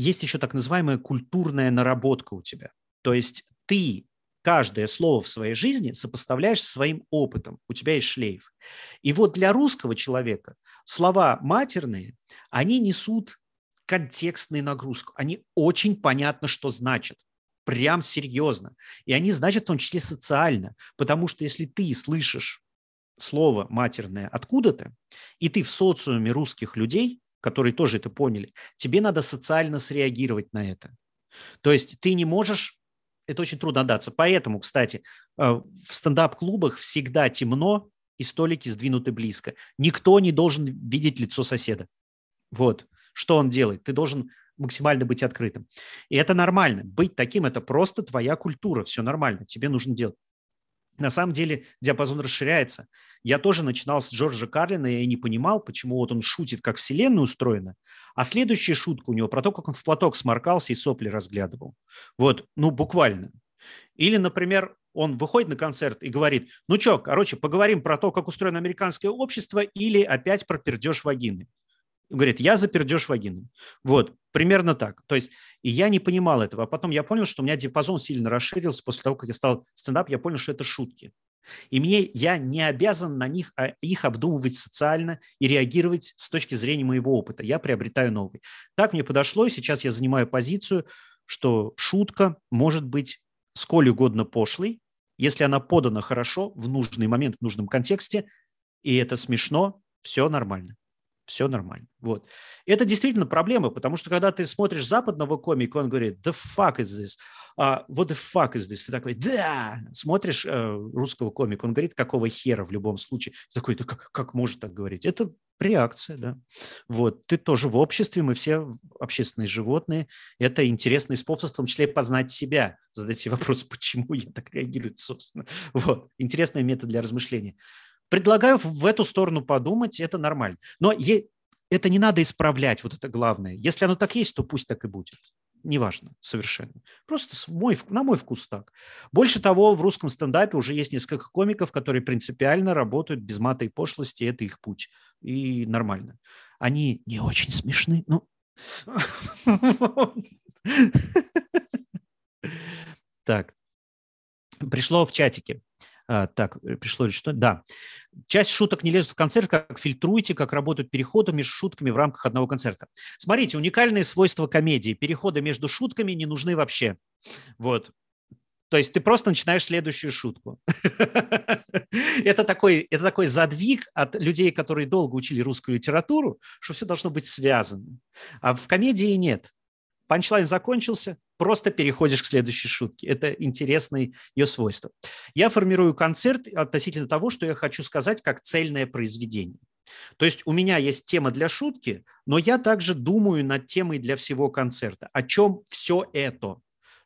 есть еще так называемая культурная наработка у тебя. То есть ты каждое слово в своей жизни сопоставляешь со своим опытом. У тебя есть шлейф. И вот для русского человека слова матерные, они несут контекстную нагрузку. Они очень понятно, что значат. Прям серьезно. И они значат в том числе социально. Потому что если ты слышишь слово матерное откуда-то, и ты в социуме русских людей, которые тоже это поняли, тебе надо социально среагировать на это. То есть ты не можешь, это очень трудно отдаться. Поэтому, кстати, э, в стендап-клубах всегда темно и столики сдвинуты близко. Никто не должен видеть лицо соседа. Вот. Что он делает? Ты должен максимально быть открытым. И это нормально. Быть таким – это просто твоя культура. Все нормально. Тебе нужно делать на самом деле диапазон расширяется. Я тоже начинал с Джорджа Карлина, я не понимал, почему вот он шутит, как вселенная устроена, а следующая шутка у него про то, как он в платок сморкался и сопли разглядывал. Вот, ну, буквально. Или, например, он выходит на концерт и говорит, ну что, короче, поговорим про то, как устроено американское общество или опять про пердеж вагины говорит, я запердеж вагину. Вот, примерно так. То есть, и я не понимал этого. А потом я понял, что у меня диапазон сильно расширился после того, как я стал стендап, я понял, что это шутки. И мне я не обязан на них а их обдумывать социально и реагировать с точки зрения моего опыта. Я приобретаю новый. Так мне подошло, и сейчас я занимаю позицию, что шутка может быть сколь угодно пошлой, если она подана хорошо, в нужный момент, в нужном контексте, и это смешно, все нормально все нормально. Вот. И это действительно проблема, потому что когда ты смотришь западного комика, он говорит, the fuck is this? Uh, what the fuck is this? Ты такой, да! Смотришь uh, русского комика, он говорит, какого хера в любом случае. Ты такой, да как, как может так говорить? Это реакция, да. Вот. Ты тоже в обществе, мы все общественные животные. Это интересный способ, в том числе познать себя. Задать себе вопрос, почему я так реагирую, собственно. Вот. Интересный метод для размышления. Предлагаю в эту сторону подумать, это нормально. Но это не надо исправлять, вот это главное. Если оно так есть, то пусть так и будет. Неважно совершенно. Просто мой, на мой вкус так. Больше того, в русском стендапе уже есть несколько комиков, которые принципиально работают без мата и пошлости, это их путь. И нормально. Они не очень смешны, ну... Так. Пришло в чатике. А, так, э, пришло ли что? Да. Часть шуток не лезут в концерт, как фильтруете, как работают переходы между шутками в рамках одного концерта. Смотрите, уникальные свойства комедии. Переходы между шутками не нужны вообще. Вот. То есть ты просто начинаешь следующую шутку. это, такой, это такой задвиг от людей, которые долго учили русскую литературу, что все должно быть связано. А в комедии нет. Панчлайн закончился, просто переходишь к следующей шутке. Это интересное ее свойство. Я формирую концерт относительно того, что я хочу сказать как цельное произведение. То есть у меня есть тема для шутки, но я также думаю над темой для всего концерта. О чем все это?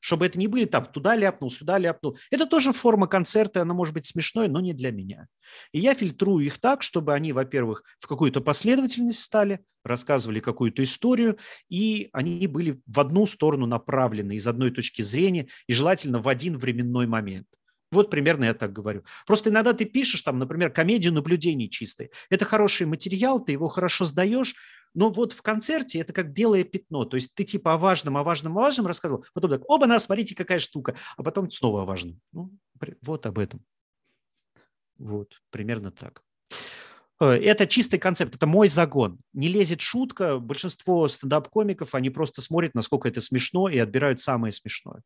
Чтобы это не были там туда ляпнул, сюда ляпнул. Это тоже форма концерта, она может быть смешной, но не для меня. И я фильтрую их так, чтобы они, во-первых, в какую-то последовательность стали, рассказывали какую-то историю, и они были в одну сторону направлены из одной точки зрения, и желательно в один временной момент. Вот примерно я так говорю. Просто иногда ты пишешь там, например, комедию наблюдений чистой. Это хороший материал, ты его хорошо сдаешь, но вот в концерте это как белое пятно. То есть ты типа о важном, о важном, о важном рассказывал, потом так, оба, на, смотрите, какая штука, а потом снова о важном. Ну, вот об этом. Вот, примерно так. Э, это чистый концепт, это мой загон. Не лезет шутка, большинство стендап-комиков, они просто смотрят, насколько это смешно, и отбирают самое смешное.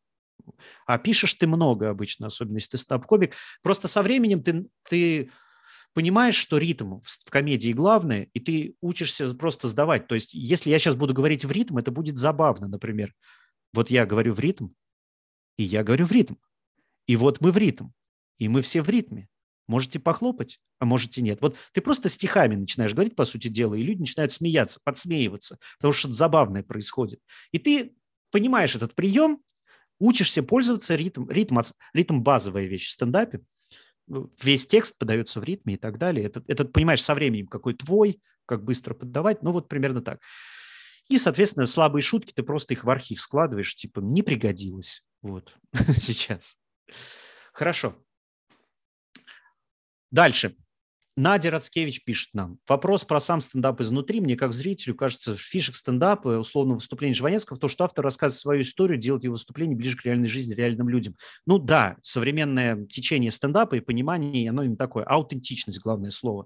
А пишешь ты много обычно, особенно если ты стендап-комик. Просто со временем ты, ты понимаешь, что ритм в комедии главное, и ты учишься просто сдавать. То есть, если я сейчас буду говорить в ритм, это будет забавно, например. Вот я говорю в ритм, и я говорю в ритм. И вот мы в ритм, и мы все в ритме. Можете похлопать, а можете нет. Вот ты просто стихами начинаешь говорить, по сути дела, и люди начинают смеяться, подсмеиваться, потому что что-то забавное происходит. И ты понимаешь этот прием, учишься пользоваться ритм, ритм, ритм базовая вещь в стендапе, весь текст подается в ритме и так далее. Это, это понимаешь, со временем какой твой, как быстро подавать, ну вот примерно так. И, соответственно, слабые шутки, ты просто их в архив складываешь, типа, не пригодилось вот сейчас. Хорошо. Дальше. Надя Рацкевич пишет нам. Вопрос про сам стендап изнутри. Мне, как зрителю, кажется, фишек стендапа, условно выступления Жванецкого, то, что автор рассказывает свою историю, делает его выступление ближе к реальной жизни, реальным людям. Ну да, современное течение стендапа и понимание, оно именно такое. Аутентичность – главное слово.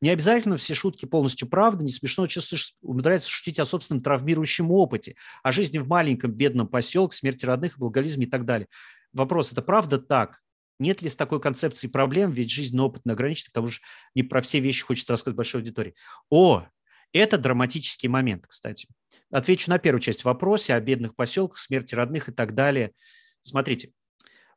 Не обязательно все шутки полностью правда. Не смешно чувствуешь, умудряется шутить о собственном травмирующем опыте, о жизни в маленьком бедном поселке, смерти родных, алкоголизме и так далее. Вопрос – это правда так? Нет ли с такой концепцией проблем, ведь жизненный опыт ограничен, потому что не про все вещи хочется рассказать большой аудитории. О, это драматический момент, кстати. Отвечу на первую часть вопроса о бедных поселках, смерти родных и так далее. Смотрите,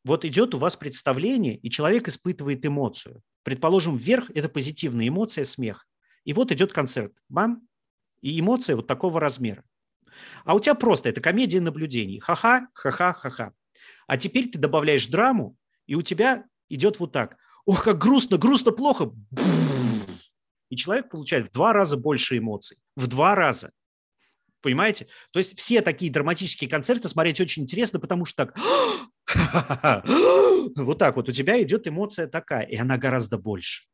вот идет у вас представление, и человек испытывает эмоцию. Предположим, вверх – это позитивная эмоция, смех. И вот идет концерт. Бам! И эмоция вот такого размера. А у тебя просто это комедия наблюдений. Ха-ха, ха-ха, ха-ха. А теперь ты добавляешь драму, и у тебя идет вот так. Ох, как грустно, грустно, плохо. И человек получает в два раза больше эмоций. В два раза. Понимаете? То есть все такие драматические концерты смотреть очень интересно, потому что так... Вот так вот у тебя идет эмоция такая, и она гораздо больше.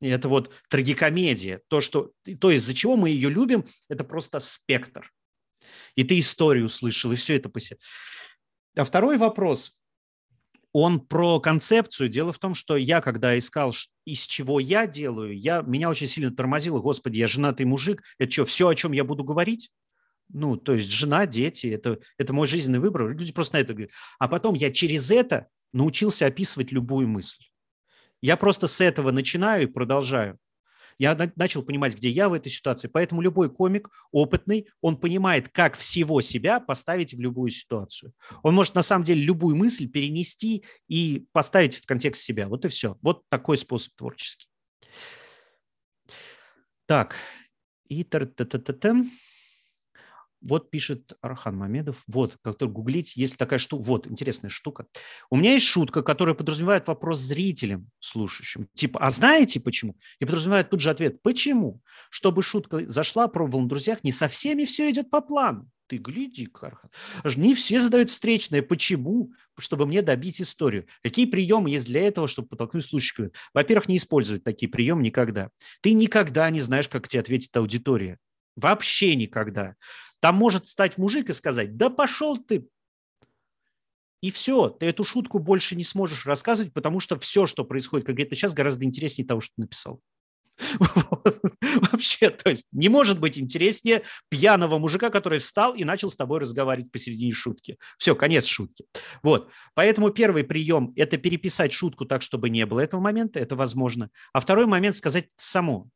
И это вот трагикомедия. То, что, то из-за чего мы ее любим, это просто спектр. И ты историю услышал, и все это посетил. А второй вопрос он про концепцию. Дело в том, что я, когда искал, из чего я делаю, я, меня очень сильно тормозило. Господи, я женатый мужик. Это что, все, о чем я буду говорить? Ну, то есть жена, дети, это, это мой жизненный выбор. Люди просто на это говорят. А потом я через это научился описывать любую мысль. Я просто с этого начинаю и продолжаю. Я начал понимать, где я в этой ситуации. Поэтому любой комик опытный, он понимает, как всего себя поставить в любую ситуацию. Он может на самом деле любую мысль перенести и поставить в контекст себя. Вот и все. Вот такой способ творческий. Так, и та -та -та -та. Вот пишет Архан Мамедов, вот, который гуглить, есть такая штука, вот, интересная штука. У меня есть шутка, которая подразумевает вопрос зрителям, слушающим. Типа, а знаете почему? И подразумевает тут же ответ, почему? Чтобы шутка зашла, пробовал на друзьях, не со всеми все идет по плану. Ты гляди, Кархан. Не все задают встречное. Почему? Чтобы мне добить историю. Какие приемы есть для этого, чтобы подтолкнуть слушателя? Во-первых, не использовать такие приемы никогда. Ты никогда не знаешь, как тебе ответит аудитория. Вообще никогда. Там может стать мужик и сказать, да пошел ты. И все, ты эту шутку больше не сможешь рассказывать, потому что все, что происходит конкретно сейчас, гораздо интереснее того, что ты написал. Вообще, то есть не может быть интереснее пьяного мужика, который встал и начал с тобой разговаривать посередине шутки. Все, конец шутки. Вот. Поэтому первый прием – это переписать шутку так, чтобы не было этого момента, это возможно. А второй момент – сказать самому.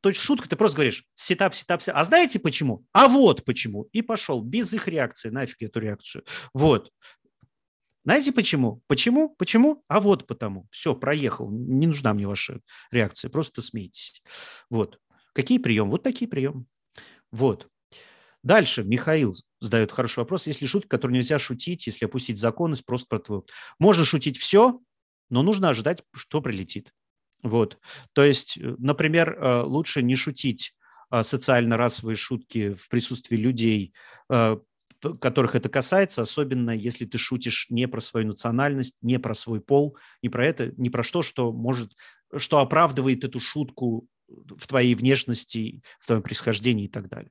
То есть шутка, ты просто говоришь сетап, сетап, сетап. А знаете почему? А вот почему. И пошел, без их реакции, нафиг эту реакцию. Вот. Знаете почему? Почему? Почему? А вот потому. Все, проехал. Не нужна мне ваша реакция. Просто смейтесь. Вот. Какие приемы? Вот такие приемы. Вот. Дальше Михаил задает хороший вопрос. Если шутка, которую нельзя шутить, если опустить законность, просто про твою. Можно шутить все, но нужно ожидать, что прилетит. Вот. То есть, например, э, лучше не шутить э, социально-расовые шутки в присутствии людей, э, которых это касается, особенно если ты шутишь не про свою национальность, не про свой пол, не про это, не про что, что может, что оправдывает эту шутку в твоей внешности, в твоем происхождении и так далее.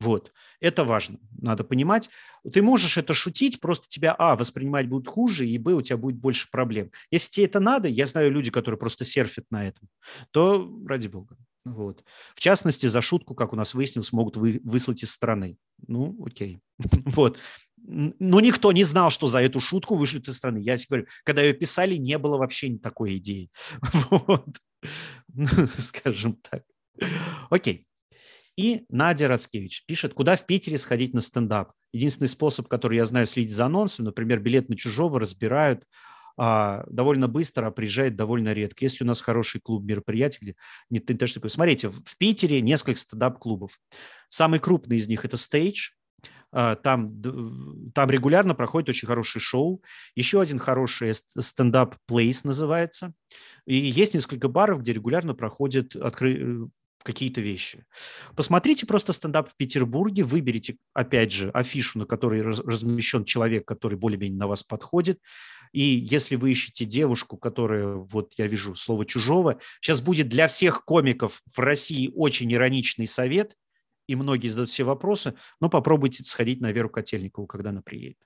Вот. Это важно, надо понимать. Ты можешь это шутить, просто тебя, а, воспринимать будут хуже, и, б, у тебя будет больше проблем. Если тебе это надо, я знаю люди, которые просто серфят на этом, то ради бога. Вот. В частности, за шутку, как у нас выяснилось, могут вы, выслать из страны. Ну, окей. Вот. Но никто не знал, что за эту шутку вышлют из страны. Я говорю, когда ее писали, не было вообще такой идеи. Вот. Скажем так. Окей. И Надя Роскевич пишет, куда в Питере сходить на стендап. Единственный способ, который я знаю, следить за анонсом, например, билет на чужого разбирают а, довольно быстро, а приезжает довольно редко. Если у нас хороший клуб мероприятий, где нет интернет такой. Смотрите, в Питере несколько стендап-клубов. Самый крупный из них – это Stage, там, там регулярно проходит очень хорошее шоу. Еще один хороший стендап Place называется. И есть несколько баров, где регулярно проходят откры какие-то вещи. Посмотрите просто стендап в Петербурге, выберите, опять же, афишу, на которой размещен человек, который более-менее на вас подходит. И если вы ищете девушку, которая, вот я вижу слово «чужого», сейчас будет для всех комиков в России очень ироничный совет, и многие задают все вопросы, но попробуйте сходить на Веру Котельникову, когда она приедет.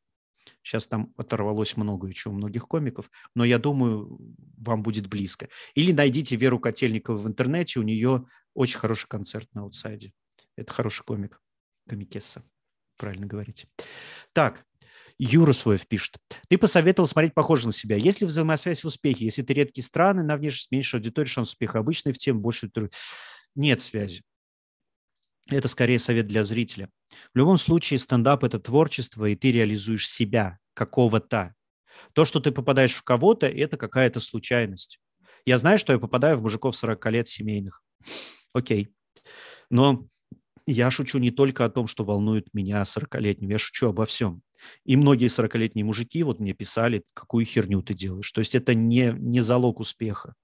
Сейчас там оторвалось много еще у многих комиков, но я думаю, вам будет близко. Или найдите Веру Котельникову в интернете, у нее очень хороший концерт на аутсайде. Это хороший комик, комикесса, правильно говорить. Так, Юра Своев пишет. Ты посоветовал смотреть похоже на себя. Есть ли взаимосвязь в успехе? Если ты редкие страны, на внешность меньше аудитории, шанс успеха. Обычный в тем больше... Нет связи. Это скорее совет для зрителя. В любом случае стендап – это творчество, и ты реализуешь себя, какого-то. То, что ты попадаешь в кого-то, это какая-то случайность. Я знаю, что я попадаю в мужиков 40 лет семейных. Окей. Но я шучу не только о том, что волнует меня 40-летним, я шучу обо всем. И многие 40-летние мужики вот мне писали, какую херню ты делаешь. То есть это не, не залог успеха.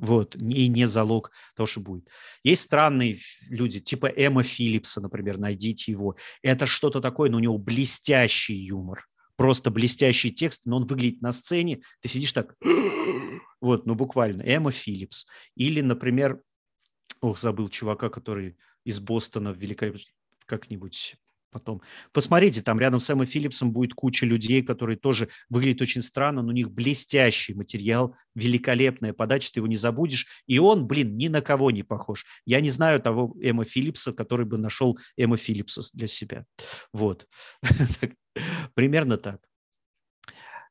Вот, и не залог того, что будет. Есть странные люди, типа Эмма Филлипса, например, найдите его. Это что-то такое, но у него блестящий юмор. Просто блестящий текст, но он выглядит на сцене, ты сидишь так, вот, ну буквально, Эмма Филлипс. Или, например, ох, забыл чувака, который из Бостона великолепно как-нибудь потом. Посмотрите, там рядом с Эммой Филлипсом будет куча людей, которые тоже выглядят очень странно, но у них блестящий материал, великолепная подача, ты его не забудешь. И он, блин, ни на кого не похож. Я не знаю того Эмма Филлипса, который бы нашел Эмма Филлипса для себя. Вот. Примерно так.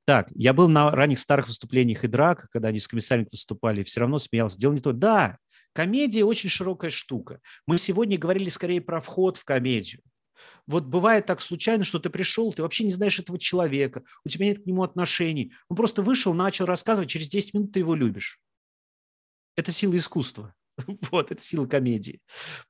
Так, я был на ранних старых выступлениях и драк, когда они с комиссаром выступали, все равно смеялся. Дело не то. Да, комедия очень широкая штука. Мы сегодня говорили скорее про вход в комедию. Вот бывает так случайно, что ты пришел, ты вообще не знаешь этого человека, у тебя нет к нему отношений. Он просто вышел, начал рассказывать, через 10 минут ты его любишь. Это сила искусства. Вот, это сила комедии.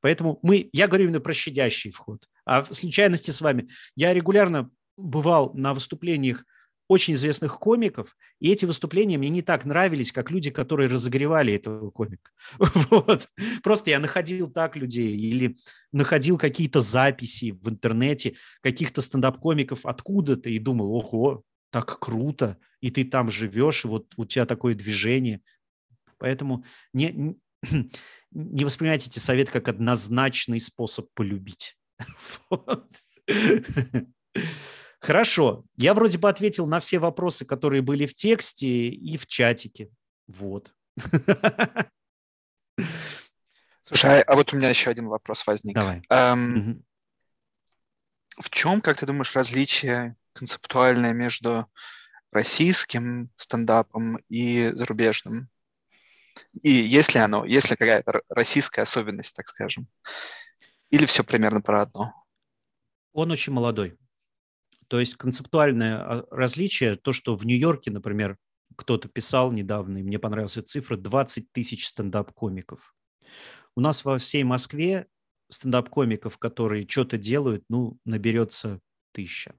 Поэтому мы, я говорю именно про щадящий вход. А в случайности с вами. Я регулярно бывал на выступлениях очень известных комиков, и эти выступления мне не так нравились, как люди, которые разогревали этого комика. Вот. Просто я находил так людей или находил какие-то записи в интернете каких-то стендап-комиков откуда-то и думал, ого, так круто, и ты там живешь, и вот у тебя такое движение. Поэтому не, не воспринимайте эти советы как однозначный способ полюбить. Вот. Хорошо. Я вроде бы ответил на все вопросы, которые были в тексте и в чатике. Вот. Слушай, а вот у меня еще один вопрос возник. Давай. Эм, угу. В чем, как ты думаешь, различие концептуальное между российским стендапом и зарубежным? И есть ли оно, есть ли какая-то российская особенность, так скажем? Или все примерно про одно? Он очень молодой. То есть концептуальное а, различие, то, что в Нью-Йорке, например, кто-то писал недавно, и мне понравилась цифра, 20 тысяч стендап-комиков. У нас во всей Москве стендап-комиков, которые что-то делают, ну, наберется тысяча.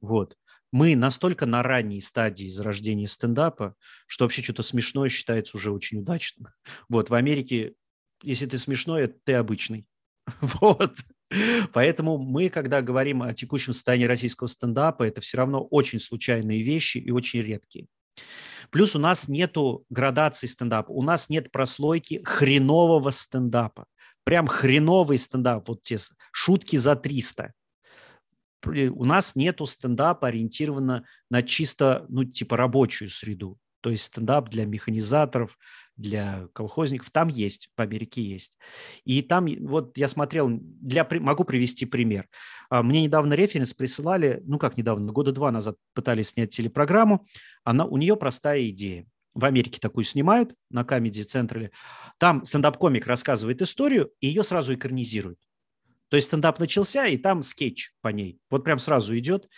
Вот. Мы настолько на ранней стадии зарождения стендапа, что вообще что-то смешное считается уже очень удачным. Вот, в Америке, если ты смешной, ты обычный. Вот. Поэтому мы, когда говорим о текущем состоянии российского стендапа, это все равно очень случайные вещи и очень редкие. Плюс у нас нету градации стендапа, у нас нет прослойки хренового стендапа. Прям хреновый стендап, вот те шутки за 300 у нас нету стендапа ориентировано на чисто, ну, типа рабочую среду. То есть стендап для механизаторов, для колхозников, там есть, в Америке есть. И там, вот я смотрел, для, могу привести пример. А, мне недавно референс присылали, ну как недавно, года два назад пытались снять телепрограмму, она, у нее простая идея. В Америке такую снимают на Comedy Central. Там стендап-комик рассказывает историю, и ее сразу экранизируют. То есть стендап начался, и там скетч по ней. Вот прям сразу идет.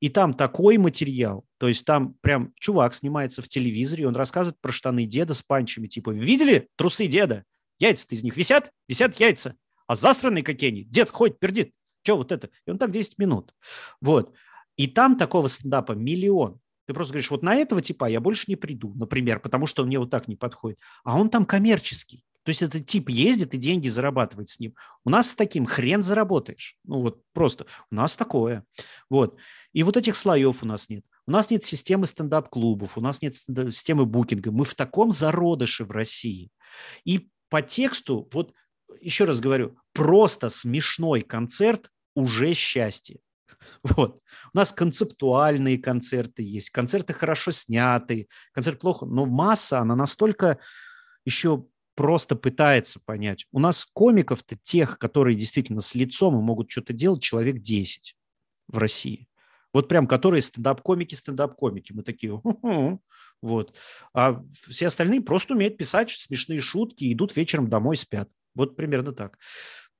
И там такой материал, то есть там прям чувак снимается в телевизоре, он рассказывает про штаны деда с панчами, типа, видели трусы деда? Яйца-то из них висят? Висят яйца. А засранные какие они? Дед ходит, пердит. Что вот это? И он так 10 минут. Вот. И там такого стендапа миллион. Ты просто говоришь, вот на этого типа я больше не приду, например, потому что он мне вот так не подходит. А он там коммерческий. То есть этот тип ездит и деньги зарабатывает с ним. У нас с таким хрен заработаешь. Ну вот просто у нас такое. Вот. И вот этих слоев у нас нет. У нас нет системы стендап-клубов, у нас нет системы букинга. Мы в таком зародыше в России. И по тексту, вот еще раз говорю, просто смешной концерт уже счастье. Вот. У нас концептуальные концерты есть, концерты хорошо сняты, концерт плохо, но масса, она настолько еще просто пытается понять. У нас комиков-то тех, которые действительно с лицом и могут что-то делать, человек 10 в России. Вот прям которые стендап-комики, стендап-комики. Мы такие, Ху-ху". вот. А все остальные просто умеют писать смешные шутки, идут вечером домой, спят. Вот примерно так.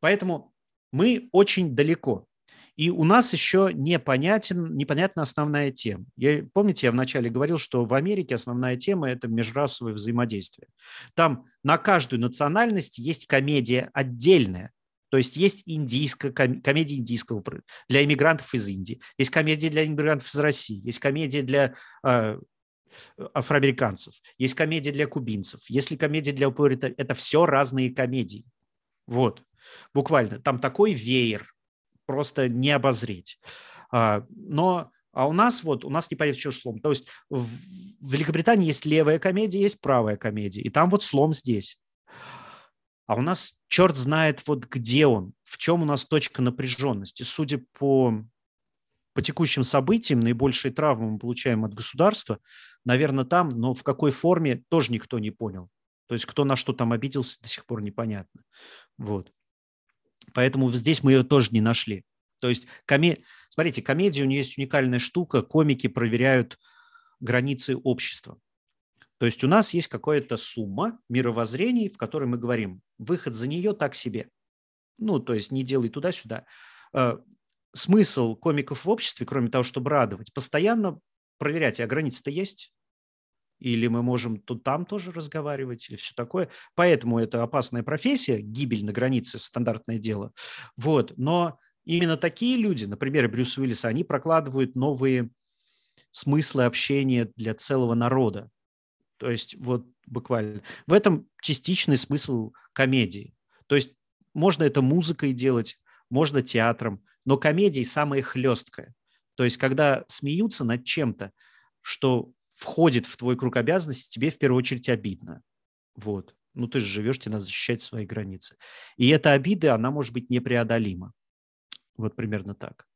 Поэтому мы очень далеко. И у нас еще непонятен, непонятна основная тема. Я, помните, я вначале говорил, что в Америке основная тема – это межрасовое взаимодействие. Там на каждую национальность есть комедия отдельная. То есть есть индийская, комедия индийского для иммигрантов из Индии, есть комедия для иммигрантов из России, есть комедия для э, афроамериканцев, есть комедия для кубинцев, если комедия для Пуэрто, это все разные комедии. Вот, буквально. Там такой веер просто не обозреть. А, но а у нас вот, у нас не что слом. То есть в Великобритании есть левая комедия, есть правая комедия, и там вот слом здесь. А у нас черт знает вот где он, в чем у нас точка напряженности. Судя по, по текущим событиям, наибольшие травмы мы получаем от государства, наверное, там, но в какой форме тоже никто не понял. То есть кто на что там обиделся, до сих пор непонятно. Вот. Поэтому здесь мы ее тоже не нашли. То есть, коме... смотрите, комедия, у нее есть уникальная штука, комики проверяют границы общества. То есть у нас есть какая-то сумма мировоззрений, в которой мы говорим, выход за нее так себе. Ну, то есть не делай туда-сюда. Э, смысл комиков в обществе, кроме того, чтобы радовать, постоянно проверять, а границы-то есть? Или мы можем тут там тоже разговаривать, или все такое. Поэтому это опасная профессия, гибель на границе, стандартное дело. Вот. Но именно такие люди, например, Брюс Уиллис, они прокладывают новые смыслы общения для целого народа. То есть вот буквально. В этом частичный смысл комедии. То есть можно это музыкой делать, можно театром, но комедия самая хлесткая. То есть когда смеются над чем-то, что входит в твой круг обязанностей, тебе в первую очередь обидно. Вот. Ну, ты же живешь, тебе надо защищать свои границы. И эта обида, она может быть непреодолима. Вот примерно так.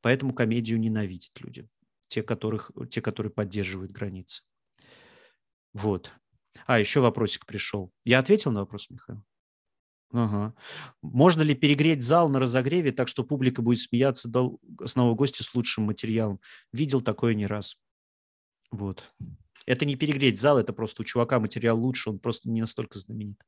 Поэтому комедию ненавидят люди, те, которых, те которые поддерживают границы. Вот. А, еще вопросик пришел. Я ответил на вопрос, Михаил? Ага. Можно ли перегреть зал на разогреве так, что публика будет смеяться до основного гостя с лучшим материалом? Видел такое не раз. Вот. Это не перегреть зал, это просто у чувака материал лучше, он просто не настолько знаменит.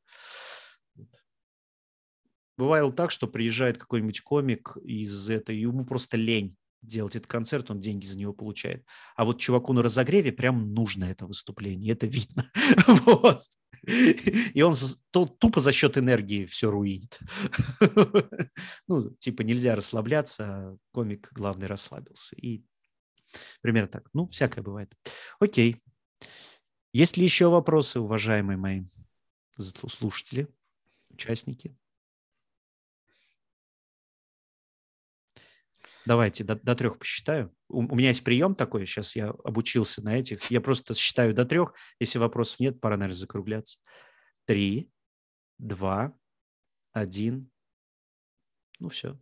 Бывало так, что приезжает какой-нибудь комик из этой, ему просто лень делать этот концерт, он деньги за него получает. А вот чуваку на разогреве прям нужно это выступление, это видно. вот. И он тупо за счет энергии все руинит. ну, типа нельзя расслабляться, а комик главный расслабился. И примерно так. Ну, всякое бывает. Окей. Есть ли еще вопросы, уважаемые мои слушатели, участники? Давайте до, до трех посчитаю. У, у меня есть прием такой, сейчас я обучился на этих. Я просто считаю до трех. Если вопросов нет, пора, наверное, закругляться. Три, два, один. Ну, все.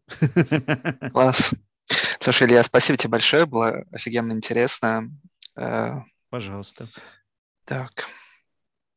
Класс. Слушай, Илья, спасибо тебе большое, было офигенно интересно. Э, Пожалуйста. Так.